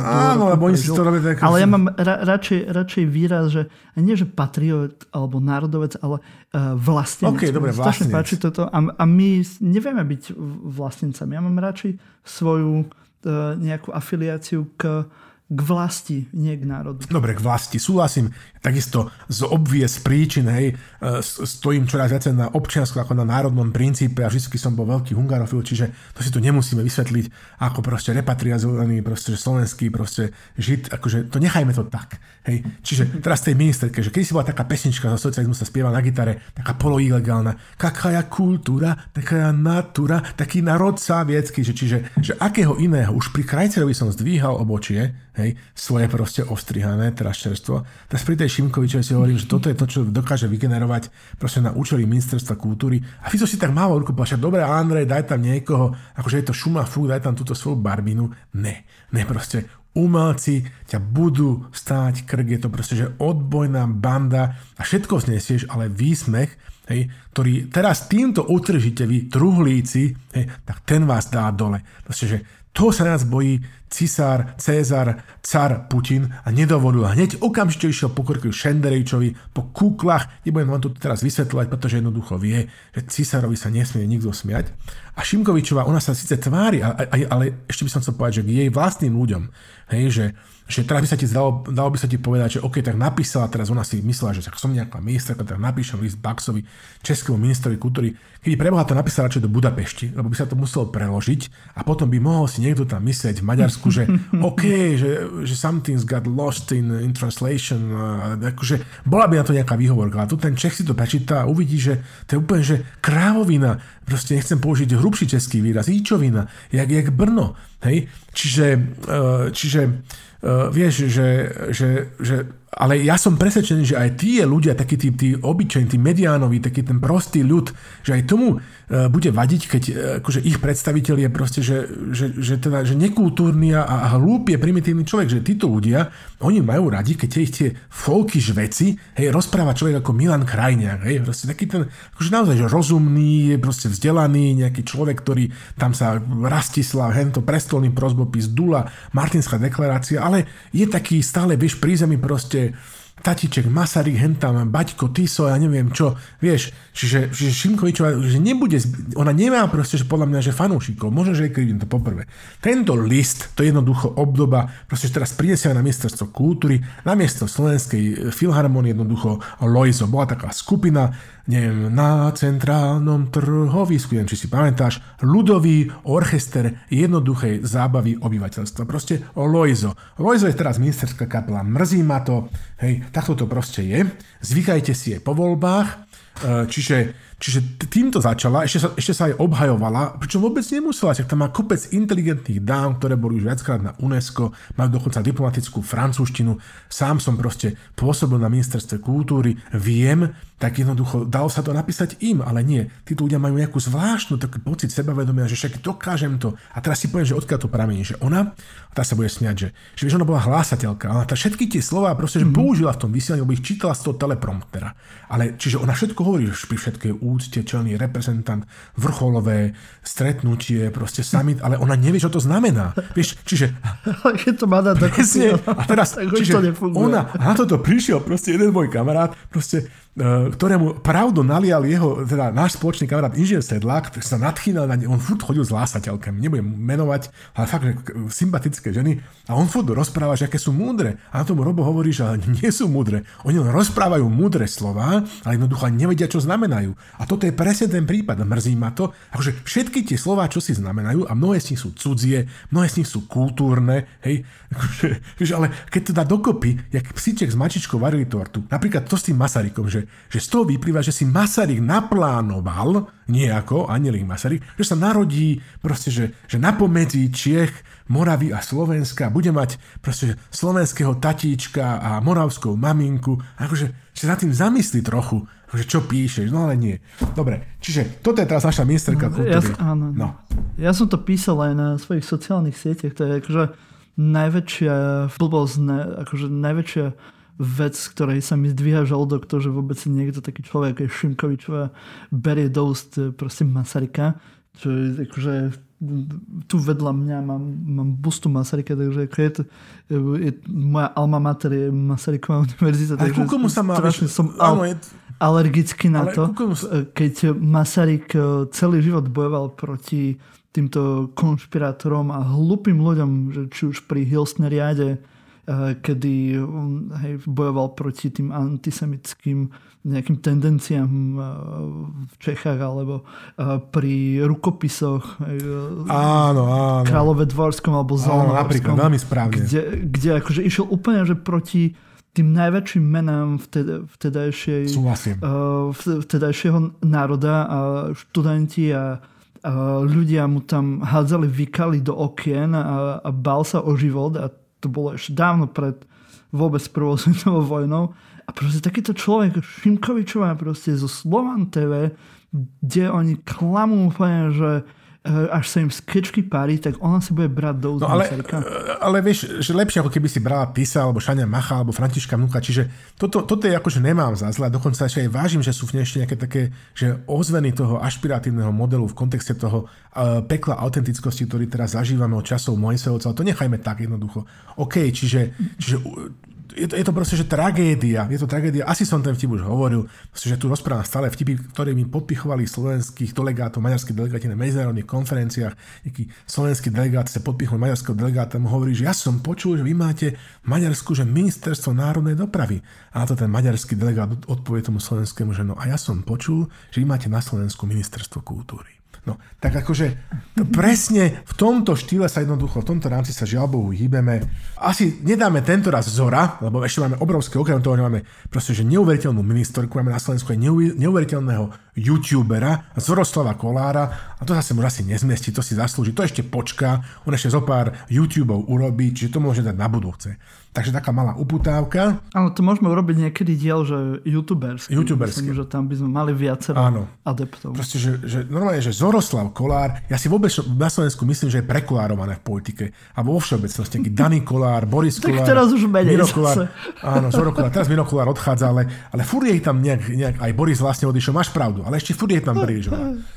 Áno, lebo oni si to robia tak... Ale ja mám ra, radšej, radšej výraz, že nie že patriot alebo národovec, ale uh, vlastenec. OK, dobre, vlastenec. páči toto. A, a my nevieme byť vlastencami. Ja mám radšej svoju uh, nejakú afiliáciu k k vlasti, nie k národu. Dobre, k vlasti, súhlasím. Takisto z obvies príčin, hej, e, stojím čoraz viac na občiansku ako na národnom princípe a vždy som bol veľký hungarofil, čiže to si tu nemusíme vysvetliť ako proste repatriazovaný, proste slovenský proste žid, akože to nechajme to tak. Hej. Čiže teraz tej ministerke, že keď si bola taká pesnička za socializmu sa spieva na gitare, taká poloilegálna, kaká kultúra, taká natura, taký národ viecky, že čiže že akého iného, už pri Krajcerovi som zdvíhal obočie, hej, svoje proste ostrihané, teraz čerstvo. Teraz pri tej Šimkovičovi si hovorím, že toto je to, čo dokáže vygenerovať proste na účely ministerstva kultúry. A Fico si tak málo ruku povedal, dobre, Andrej, daj tam niekoho, akože je to šuma, fú, daj tam túto svoju barbinu. Ne, ne, proste umelci ťa budú stáť krk, je to proste, že odbojná banda a všetko znesieš, ale výsmech, hej, ktorý teraz týmto utržíte vy, truhlíci, hej, tak ten vás dá dole. Proste, že toho sa nás bojí cisár, Cezar, car Putin a nedovolil. Hneď okamžite išiel po Šenderejčovi, po kuklách, nebudem vám to teraz vysvetľovať, pretože jednoducho vie, že cisárovi sa nesmie nikto smiať. A Šimkovičová, ona sa síce tvári, ale ešte by som chcel povedať, že k jej vlastným ľuďom, hej, že že teraz by sa ti zdalo, dalo by sa ti povedať, že OK, tak napísala, teraz ona si myslela, že tak som nejaká ministerka, tak napíšem list Baxovi, českému ministrovi kultúry. Keby preboha to napísala radšej do Budapešti, lebo by sa to muselo preložiť a potom by mohol si niekto tam myslieť v Maďarsku, že OK, že, že something's got lost in, in translation, a akože bola by na to nejaká výhovorka. A tu ten Čech si to prečíta a uvidí, že to je úplne, že krávovina, proste nechcem použiť hrubší český výraz, íčovina, jak, jak Brno. Hej? Čiže, eh, čiže uh, vieš, že, že, že ale ja som presvedčený, že aj tí ľudia, takí tí, tí obyčajní, tí mediánoví, taký ten prostý ľud, že aj tomu bude vadiť, keď uh, akože ich predstaviteľ je proste, že, že, že, teda, že nekultúrny a, a hlúpy primitívny človek, že títo ľudia, oni majú radi, keď ich tie folky žveci, hej, rozpráva človek ako Milan Krajniak, hej, proste taký ten, akože naozaj, že rozumný, je proste vzdelaný, nejaký človek, ktorý tam sa Rastislav, hento prestolný prozbopis, Dula, Martinská deklarácia, ale je taký stále, vieš, prízemí proste Tatiček, Masaryk, hentam, Baťko, Tiso, ja neviem čo, vieš, čiže, čiže Šimkovičová, že nebude, ona nemá proste, že podľa mňa, že fanúšikov, možno, že je krivím to poprvé. Tento list, to je jednoducho obdoba, proste, že teraz prinesie na ministerstvo kultúry, na miesto Slovenskej filharmonie jednoducho Loizo, bola taká skupina, neviem, na centrálnom trhovisku, neviem, či si pamätáš, ľudový orchester jednoduchej zábavy obyvateľstva. Proste o Loizo. Loizo je teraz ministerská kapela, mrzí ma to, hej, takto to proste je. Zvykajte si je po voľbách, e, čiže Čiže týmto začala, ešte sa, ešte sa aj obhajovala, pričom vôbec nemusela, však tam má kopec inteligentných dám, ktoré boli už viackrát na UNESCO, majú dokonca diplomatickú francúzštinu. Sám som proste pôsobil na ministerstve kultúry, viem, tak jednoducho dalo sa to napísať im, ale nie. Títo ľudia majú nejakú zvláštnu taký pocit sebavedomia, že však dokážem to. A teraz si poviem, že odkiaľ to pramení, že ona, a tá sa bude smiať, že, že vieš, ona bola hlásateľka, ona tá všetky tie slova proste, že mm. použila v tom vysielaní, lebo ich čítala z toho telepromptera. Ale čiže ona všetko hovorí, že pri všetkej úcte, čelný reprezentant, vrcholové stretnutie, proste summit, ale ona nevie, čo to znamená. Vieš, čiže... Keď to má dať presne, a teraz, čiže ona, a na toto prišiel proste jeden môj kamarát, proste ktorému pravdu nalial jeho, teda náš spoločný kamarát inžinier Sedlák, ktorý sa nadchýnal na ne, on furt chodil s lásateľkami, nebudem menovať, ale fakt, že sympatické ženy a on furt rozpráva, že aké sú múdre. A na tomu Robo hovorí, že nie sú múdre, oni len rozprávajú múdre slova, ale jednoducho nevedia, čo znamenajú. A toto je presne ten prípad, mrzí ma to, akože všetky tie slova, čo si znamenajú a mnohé z nich sú cudzie, mnohé z nich sú kultúrne, hej, akože, ale keď to dá dokopy, jak psíček s mačičkou varili tortu, napríklad to s tým Masarykom, že že, z toho vyplýva, že si Masaryk naplánoval, nie ako Anelik Masaryk, že sa narodí proste, že, že napomedzi Čiech, Moravy a Slovenska bude mať proste slovenského tatíčka a moravskú maminku. Akože že sa tým zamyslí trochu, že čo píšeš, no ale nie. Dobre, čiže toto je teraz naša ministerka no, kultúry. Ja, áno, no. ja som to písal aj na svojich sociálnych sieťach, to je akože najväčšia blbosť, akože najväčšia vec, ktorej sa mi zdvíha žalúdok, to, že vôbec niekto taký človek, ako Šimkovič, berie do úst e, proste Masaryka, čo je akože tu vedľa mňa mám, mám bustu Masaryka, takže ako je to, e, je, moja alma mater je Masaryková univerzita, takže komu sa má, strašne som al, áno, je... alergický na to, komu... E, keď Masaryk celý život bojoval proti týmto konšpirátorom a hlupým ľuďom, že či už pri Hilsner riade kedy on hej, bojoval proti tým antisemickým nejakým tendenciám v Čechách alebo pri rukopisoch áno, áno. Kráľove Dvorskom alebo napríklad, veľmi správne. Kde, kde akože išiel úplne že proti tým najväčším menám vteda, vtedajšej, vtedajšieho národa a študenti a ľudia mu tam hádzali vykali do okien a, a bál sa o život a to bolo ešte dávno pred vôbec prvou svetovou vojnou. A proste takýto človek, Šimkovičová proste zo Slovan TV, kde oni klamú úplne, že až sa im skečky pári, tak ona si bude brať do no, ale, eh, ale vieš, že lepšie ako keby si brala Tisa, alebo Šania Macha, alebo Františka Vnúka, čiže toto, toto je ako, že nemám za zle, dokonca ešte aj vážim, že sú v ešte nejaké také, že ozveny toho ašpiratívneho modelu v kontexte toho uh, pekla autentickosti, ktorý teraz zažívame od časov Mojsejovca, ale to nechajme tak jednoducho. OK, čiže, čiže je to, je to proste, že tragédia, je to tragédia, asi som ten vtip už hovoril, proste, že tu rozprávam stále vtipy, ktoré mi podpichovali slovenských delegátov, maďarských delegáti na medzinárodných konferenciách, nejaký slovenský delegát sa podpichol maďarského delegáta mu hovorí, že ja som počul, že vy máte v Maďarsku, že ministerstvo národnej dopravy. A na to ten maďarský delegát odpovie tomu slovenskému, že no a ja som počul, že vy máte na Slovensku ministerstvo kultúry. No, tak akože presne v tomto štýle sa jednoducho, v tomto rámci sa žiaľ Bohu hýbeme. Asi nedáme tento raz Zora, lebo ešte máme obrovské, okrem toho, máme proste, že neuveriteľnú ministerku, máme na Slovensku aj neuveriteľného youtubera Zoroslava Kolára a to zase môže asi nezmiestiť, to si zaslúži, to ešte počká, on ešte zo pár YouTubeov urobí, čiže to môže dať na budúce. Takže taká malá uputávka. Áno, to môžeme urobiť niekedy diel, že youtuberský. Youtuberský. Myslím, že tam by sme mali viacero Áno. adeptov. Proste, že, že normálne, že Zoroslav Kolár, ja si vôbec na Slovensku myslím, že je prekolárované v politike. Alebo vo všeobecnosti, taký Daný Kolár, Boris Kolár. tak teraz už menej Miro Kolár, Áno, Zoro Kolár. Teraz Miro Kolár odchádza, ale, ale furt je tam nejak, nejak, aj Boris vlastne odišiel, máš pravdu, ale ešte furt je tam príliš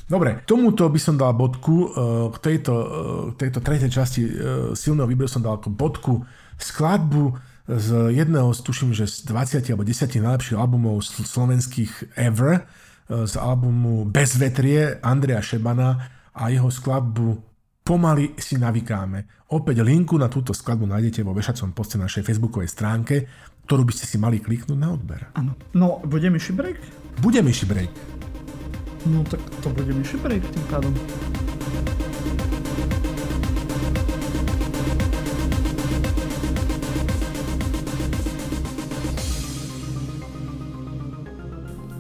Dobre, tomuto by som dal bodku, eh, k tejto, eh, tejto tretej časti eh, silného výberu som dal bodku skladbu z jedného, tuším, že z 20 alebo 10 najlepších albumov slovenských ever, z albumu Bezvetrie Andrea Šebana a jeho skladbu Pomaly si navykáme. Opäť linku na túto skladbu nájdete vo vešacom poste našej facebookovej stránke, ktorú by ste si mali kliknúť na odber. Áno. No, bude myši break? Bude myši break. No tak to bude myši break tým pádom.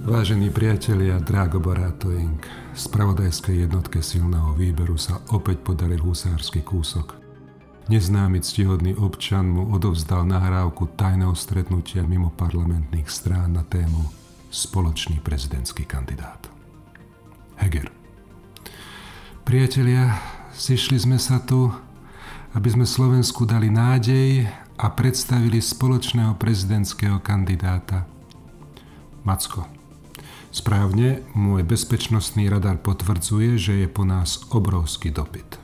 Vážení priatelia, Drago Borátoing, spravodajskej jednotke silného výberu sa opäť podaril husársky kúsok. Neznámy ctihodný občan mu odovzdal nahrávku tajného stretnutia mimo parlamentných strán na tému Spoločný prezidentský kandidát. Heger. Priatelia, zišli sme sa tu, aby sme Slovensku dali nádej a predstavili spoločného prezidentského kandidáta. Macko. Správne, môj bezpečnostný radar potvrdzuje, že je po nás obrovský dopyt.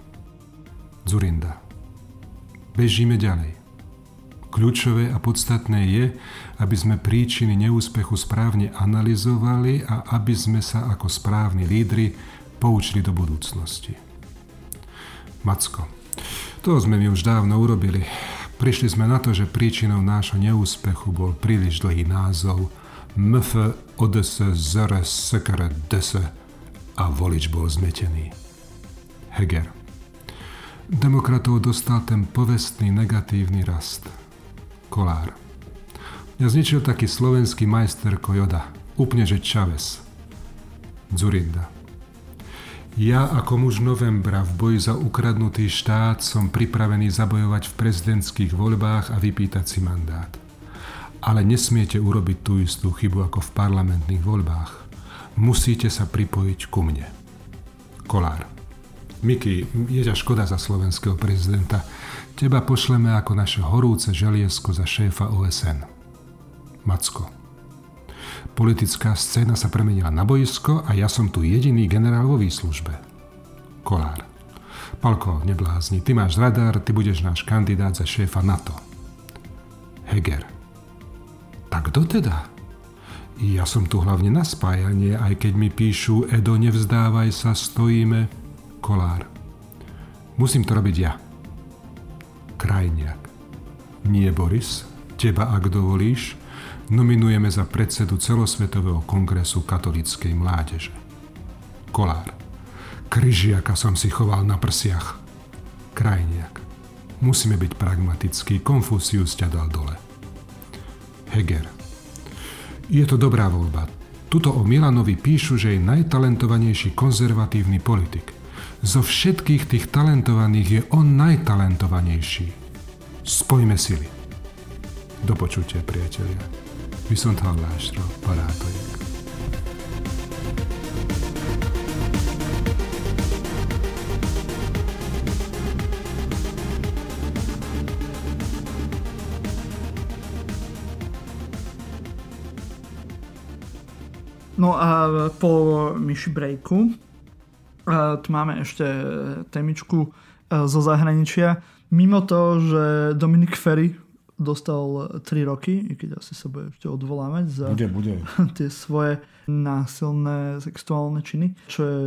Zurinda. Bežíme ďalej. Kľúčové a podstatné je, aby sme príčiny neúspechu správne analyzovali a aby sme sa ako správni lídry poučili do budúcnosti. Macko. To sme mi už dávno urobili. Prišli sme na to, že príčinou nášho neúspechu bol príliš dlhý názov MF ODS ZR SKR DS a volič bol zmetený. Heger. Demokratov dostal ten povestný negatívny rast. Kolár. Mňa zničil taký slovenský majster Kojoda, úplne že Čaves. Zurinda. Ja ako muž novembra v boji za ukradnutý štát som pripravený zabojovať v prezidentských voľbách a vypýtať si mandát ale nesmiete urobiť tú istú chybu ako v parlamentných voľbách. Musíte sa pripojiť ku mne. Kolár. Miky, je ťa škoda za slovenského prezidenta. Teba pošleme ako naše horúce želiesko za šéfa OSN. Macko. Politická scéna sa premenila na boisko a ja som tu jediný generál vo výslužbe. Kolár. Palko, neblázni, ty máš radar, ty budeš náš kandidát za šéfa NATO. Heger. Tak kto teda? Ja som tu hlavne na spájanie, aj keď mi píšu Edo, nevzdávaj sa, stojíme. Kolár. Musím to robiť ja. Krajniak. Nie, Boris, teba, ak dovolíš, nominujeme za predsedu celosvetového kongresu katolíckej mládeže. Kolár. Kryžiaka som si choval na prsiach. Krajniak. Musíme byť pragmatickí, Konfucius ťa dal dole. Heger. Je to dobrá voľba. Tuto o Milanovi píšu, že je najtalentovanejší konzervatívny politik. Zo všetkých tých talentovaných je on najtalentovanejší. Spojme sily. Do počutia, priatelia. Viszonthallásra, barátaim. No a po myši breaku tu máme ešte témičku e, zo zahraničia. Mimo to, že Dominik Ferry dostal 3 roky, i keď asi sa bude ešte odvolávať za bude, bude. tie svoje násilné sexuálne činy, čo je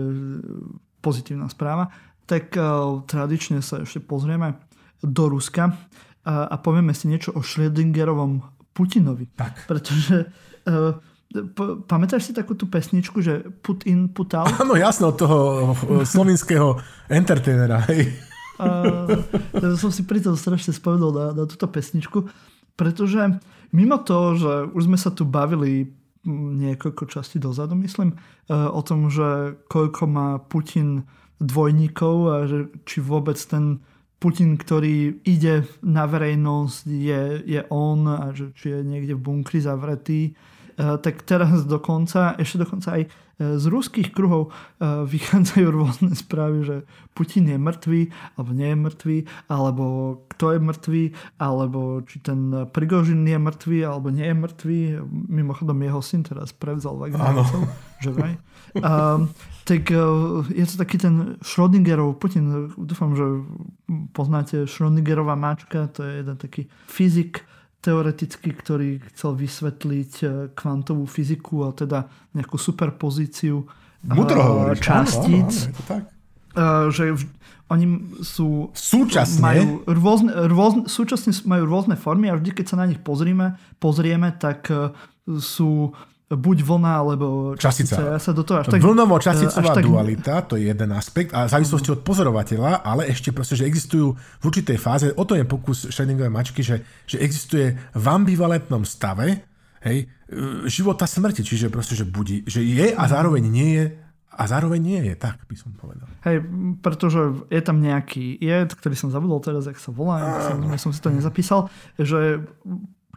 pozitívna správa, tak uh, tradične sa ešte pozrieme do Ruska uh, a povieme si niečo o Schrödingerovom Putinovi. Tak. Pretože uh, Pamätáš si takú tú pesničku, že put in, put out? Áno, jasno, od toho slovinského entertainera. Hej. A, som si pri tom strašne spovedal na, na túto pesničku, pretože mimo toho, že už sme sa tu bavili niekoľko častí dozadu, myslím, o tom, že koľko má Putin dvojníkov a že či vôbec ten Putin, ktorý ide na verejnosť, je, je on a že či je niekde v bunkri zavretý Eh, tak teraz dokonca, ešte dokonca aj eh, z ruských kruhov eh, vychádzajú rôzne správy, že Putin je mŕtvý, alebo nie je mŕtvý, alebo kto je mŕtvý, alebo či ten Prigožin je mŕtvý, alebo nie je mŕtvý. Mimochodom jeho syn teraz prevzal Wagnerovcov, že vraj. Um, tak je to taký ten Schrödingerov Putin. Dúfam, že poznáte Schrödingerová máčka, to je jeden taký fyzik, teoreticky, ktorý chcel vysvetliť e, kvantovú fyziku a teda nejakú superpozíciu Mudro e, častíc. Áno, áno, tak. E, že oni sú... Súčasne? Majú rôzne, rôzne, súčasne majú rôzne formy a vždy, keď sa na nich pozrieme, pozrieme, tak sú buď vlna alebo častica. častica. Ja sa do toho až tak, Vlnovo-časticová tak... dualita, to je jeden aspekt a v závislosti od pozorovateľa, ale ešte proste, že existujú v určitej fáze, o to je pokus Schrödingerovej mačky, že, že existuje v ambivalentnom stave hej, e, života smrti, čiže proste, že, budí, že je a zároveň nie je a zároveň nie je, tak by som povedal. Hej, pretože je tam nejaký jed, ktorý som zabudol teraz, jak sa volá, som, som si to nezapísal, že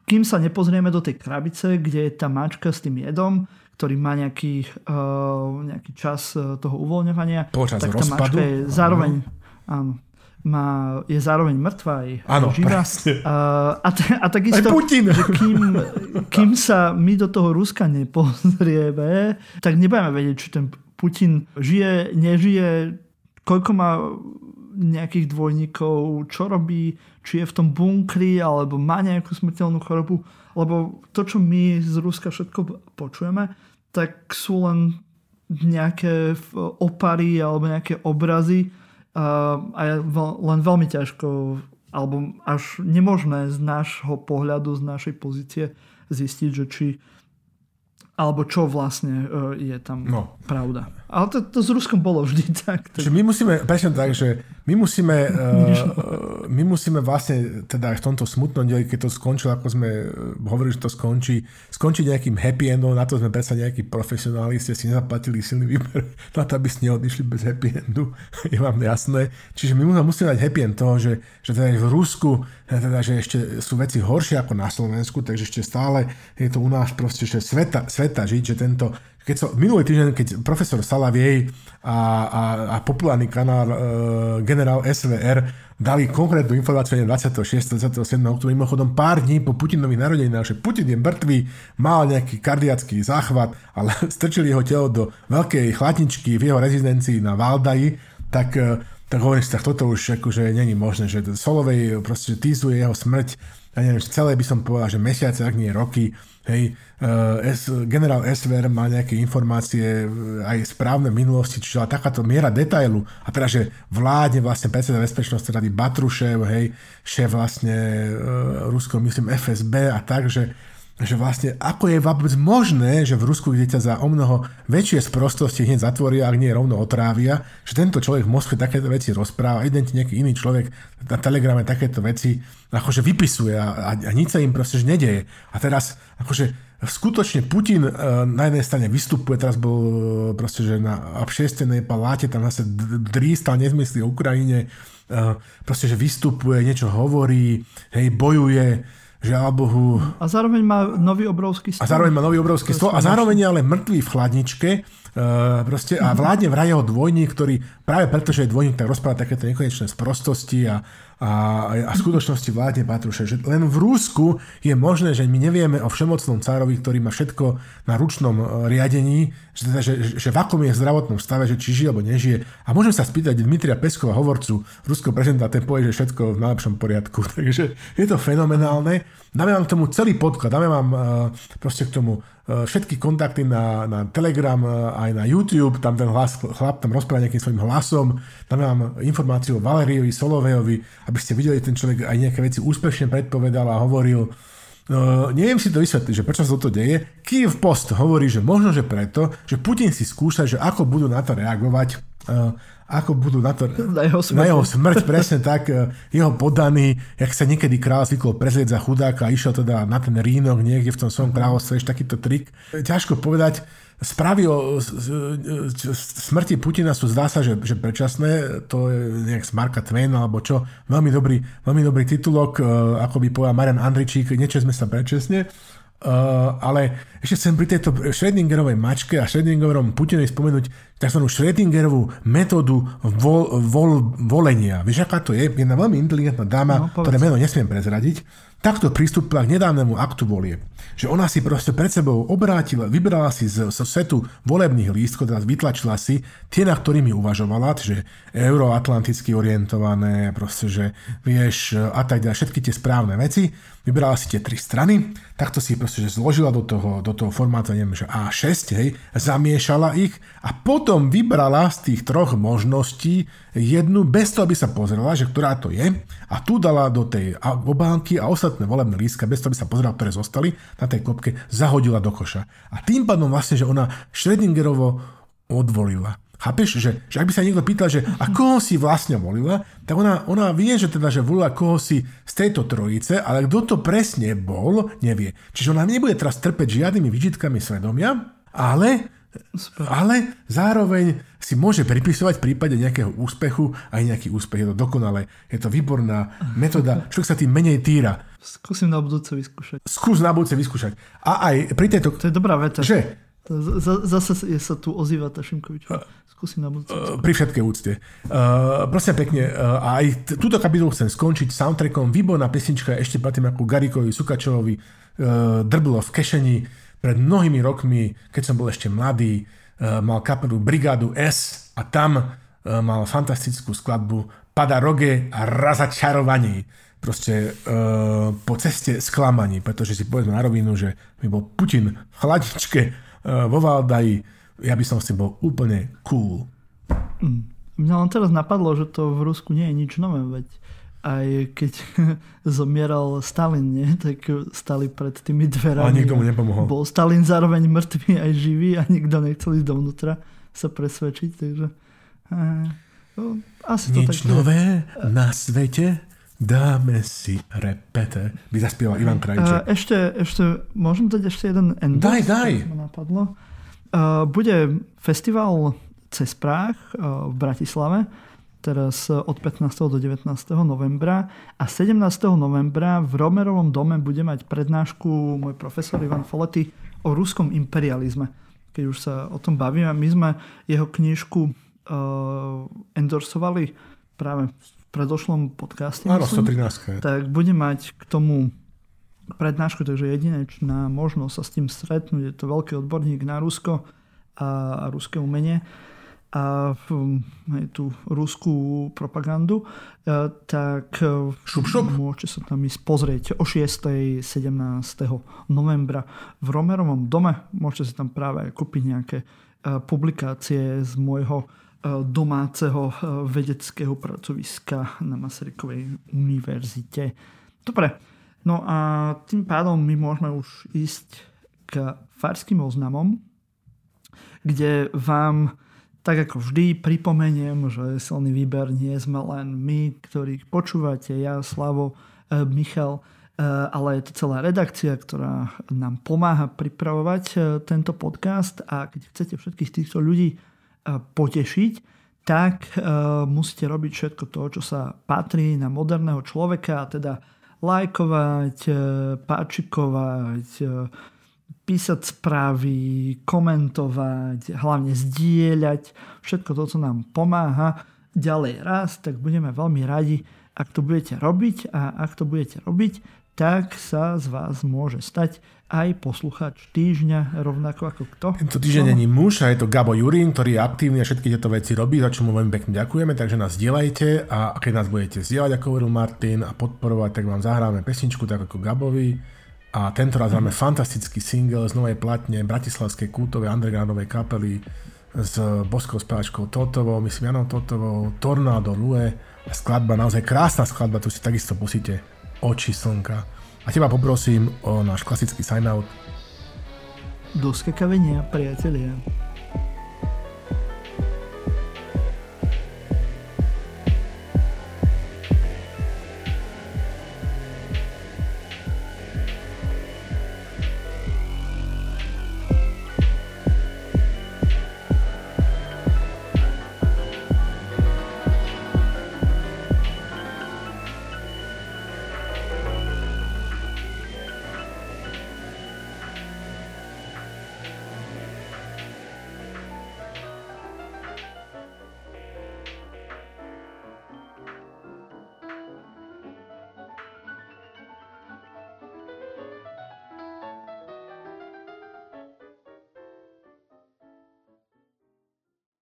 kým sa nepozrieme do tej krabice, kde je tá mačka s tým jedom, ktorý má nejaký, uh, nejaký čas uh, toho uvoľňovania, Počas tak tá rozpadu? mačka je zároveň, áno, má, je zároveň mŕtva aj áno, živá. Uh, a, t- a takisto, aj Putin. že kým, kým sa my do toho Ruska nepozrieme, tak nebudeme vedieť, či ten Putin žije, nežije, koľko má nejakých dvojníkov, čo robí, či je v tom bunkri, alebo má nejakú smrteľnú chorobu. Lebo to, čo my z Ruska všetko počujeme, tak sú len nejaké opary alebo nejaké obrazy a, a je len veľmi ťažko alebo až nemožné z nášho pohľadu, z našej pozície zistiť, že či alebo čo vlastne e, je tam no. pravda. Ale to, to s Ruskom bolo vždy tak. tak. my musíme, presne tak, že my musíme, uh, my musíme vlastne teda v tomto smutnom dieli, keď to skončilo, ako sme e, hovorili, že to skončí, skončiť nejakým happy endom, na to sme predsa nejakí profesionáli, ste si nezaplatili silný výber na to, aby ste neodišli bez happy endu, je vám jasné. Čiže my musíme mať happy end toho, že, že teda v Rusku, teda, že ešte sú veci horšie ako na Slovensku, takže ešte stále je to u nás proste, že sveta, sveta žiť, že tento keď som, minulý týždeň, keď profesor Salaviej a, a, a populárny kanál e, generál SVR dali konkrétnu informáciu 26. 27. oktobra, mimochodom pár dní po Putinových narodeninách, že Putin je mŕtvý, mal nejaký kardiacký záchvat, ale strčili jeho telo do veľkej chladničky v jeho rezidencii na Valdaji, tak e, tak hovorím si, tak toto už akože není možné, že Solovej proste týzuje jeho smrť, ja neviem, celé by som povedal, že mesiace, ak nie roky, hej, uh, S, generál SVR má nejaké informácie aj správne minulosti, čiže takáto miera detailu, a teda, že vládne vlastne predseda bezpečnosti rady Batrušev, hej, šéf vlastne uh, Rusko, myslím, FSB a tak, že že vlastne ako je vôbec možné, že v Rusku, kde ťa za o mnoho väčšie sprostosti hneď zatvoria, ak nie rovno otrávia, že tento človek v Moskve takéto veci rozpráva, ti nejaký iný človek na telegrame takéto veci akože vypisuje a, a, a nič sa im proste nedeje. A teraz akože skutočne Putin e, na jednej strane vystupuje, teraz bol e, proste, že na obšestenej paláte tam zase drístal nezmysly o Ukrajine, e, proste, že vystupuje, niečo hovorí, hej, bojuje, Žiaľ Bohu. A zároveň má nový obrovský stôl. A zároveň má nový obrovský stôl. A zároveň je ale mŕtvý v chladničke. Uh, proste, a vládne vraj jeho dvojník, ktorý práve preto, že je dvojník, tak rozpráva takéto nekonečné sprostosti a, a, a v skutočnosti vládne Patruše. Že len v Rúsku je možné, že my nevieme o všemocnom cárovi, ktorý má všetko na ručnom e, riadení, že, teda, že, že v akom je zdravotnom stave, že či žije alebo nežije. A môžem sa spýtať Dmitria Peskova, hovorcu ruského prezidenta, ten povie, že všetko v najlepšom poriadku. Takže je to fenomenálne. Dáme vám k tomu celý podklad, dáme vám uh, proste k tomu všetky kontakty na, na Telegram, uh, aj na YouTube, tam ten hlas, chlap tam rozpráva nejakým svojim hlasom, dáme vám informáciu o Valeriovi Solovejovi, aby ste videli, ten človek aj nejaké veci úspešne predpovedal a hovoril. No, neviem si to vysvetliť, že prečo sa toto deje. Kiev Post hovorí, že možno, že preto, že Putin si skúša, že ako budú na to reagovať ako budú na, to, na, jeho smrť. na jeho smrť, presne tak, e, jeho podaný, jak sa niekedy král zvykol prezrieť za chudáka a išiel teda na ten rínok niekde v tom svojom kráľovstve, takýto trik. Ťažko povedať, správy o smrti Putina sú zdá sa, že, že predčasné, to je nejak z Marka Twain alebo čo, veľmi dobrý, veľmi dobrý titulok, e, ako by povedal Marian Andričík, niečo sme sa predčasne. Uh, ale ešte chcem pri tejto Schrödingerovej mačke a Schrödingerovom Putinovi spomenúť tzv. Schrödingerovú metódu vol, vol, volenia. Vieš, aká to je? Jedna veľmi inteligentná dáma, no, ktoré meno nesmiem prezradiť, takto pristúpila k nedávnemu aktu volie. Že ona si proste pred sebou obrátila, vybrala si z, z setu volebných lístkov, teda vytlačila si tie, na ktorými uvažovala, že euroatlanticky orientované, proste, že vieš, a tak ďalej, všetky tie správne veci vybrala si tie tri strany, takto si proste že zložila do toho, do toho formátu, neviem, že A6, hej, zamiešala ich a potom vybrala z tých troch možností jednu, bez toho, aby sa pozrela, že ktorá to je a tu dala do tej obálky a ostatné volebné lístka, bez toho, aby sa pozrela, ktoré zostali na tej kopke, zahodila do koša. A tým pádom vlastne, že ona Schrödingerovo odvolila. Chápeš, že, že ak by sa niekto pýtal, že a koho si vlastne volila, tak ona, ona vie, že teda, že volila koho si z tejto trojice, ale kto to presne bol, nevie. Čiže ona nebude teraz trpeť žiadnymi výčitkami svedomia, ale, ale zároveň si môže pripisovať v prípade nejakého úspechu aj nejaký úspech. Je to dokonalé, je to výborná metóda, čo sa tým menej týra. Skúsim na budúce vyskúšať. Skús na budúce vyskúšať. A aj pri tejto... To je dobrá veta. Že? Zase je sa tu ozýva tá Šimkovičová skúsim na budúce. Pri všetkej úcte. Uh, prosím pekne, uh, a aj túto kapitolu chcem skončiť soundtrackom. Výborná pesnička ešte predtým ako Garikovi Sukačovovi uh, drblo v kešeni pred mnohými rokmi, keď som bol ešte mladý, uh, mal kapelu Brigádu S a tam uh, mal fantastickú skladbu Pada roge a razačarovaní proste uh, po ceste sklamaní, pretože si povedzme na rovinu, že mi bol Putin v chladničke uh, vo Valdaji, ja by som s tým bol úplne cool. Mm. Mňa len teraz napadlo, že to v Rusku nie je nič nové, veď aj keď zomieral Stalin, nie? tak stali pred tými dverami. A nikto mu nepomohol. Bol Stalin zároveň mŕtvý aj živý a nikto nechcel ísť dovnútra sa presvedčiť, takže no, asi to Nič tak nové na svete? Dáme si repete. By zaspieval Ivan Krajček. Ešte, ešte, môžem dať ešte jeden endorse? Daj, daj. napadlo. Bude festival cez Prách v Bratislave, teraz od 15. do 19. novembra a 17. novembra v Romerovom dome bude mať prednášku môj profesor Ivan Folety o ruskom imperializme. Keď už sa o tom bavíme, my sme jeho knižku uh, endorsovali práve predošlom podcaste. Áno, 113. Tak bude mať k tomu prednášku, takže jedinečná možnosť sa s tým stretnúť. Je to veľký odborník na Rusko a, a ruské umenie. a aj tú ruskú propagandu, tak šup, šup. môžete sa tam ísť pozrieť o 6. 17. novembra v Romerovom dome. Môžete si tam práve kúpiť nejaké publikácie z môjho domáceho vedeckého pracoviska na Masarykovej univerzite. Dobre, no a tým pádom my môžeme už ísť k farským oznamom, kde vám tak ako vždy pripomeniem, že silný výber nie sme len my, ktorých počúvate, ja, Slavo, e, Michal, e, ale je to celá redakcia, ktorá nám pomáha pripravovať e, tento podcast a keď chcete všetkých týchto ľudí potešiť, tak musíte robiť všetko to, čo sa patrí na moderného človeka, teda lajkovať, páčikovať, písať správy, komentovať, hlavne zdieľať, všetko to, co nám pomáha ďalej raz, tak budeme veľmi radi, ak to budete robiť a ak to budete robiť, tak sa z vás môže stať aj posluchač týždňa, rovnako ako kto. Tento týždeň není muž a je to Gabo Jurín, ktorý je aktívny a všetky tieto veci robí, za čo mu veľmi pekne ďakujeme, takže nás zdieľajte a keď nás budete zdieľať, ako hovoril Martin, a podporovať, tak vám zahráme pesničku tak ako Gabovi. A tento raz máme fantastický single z novej platne Bratislavskej kultovej undergroundovej kapely s boskou spevačkou Totovou, myslím Janou Totovou, Tornado Lue skladba, naozaj krásna skladba, tu si takisto pusíte Oči slnka. A teba poprosím o náš klasický sign-out. Do skakavenia, priatelia.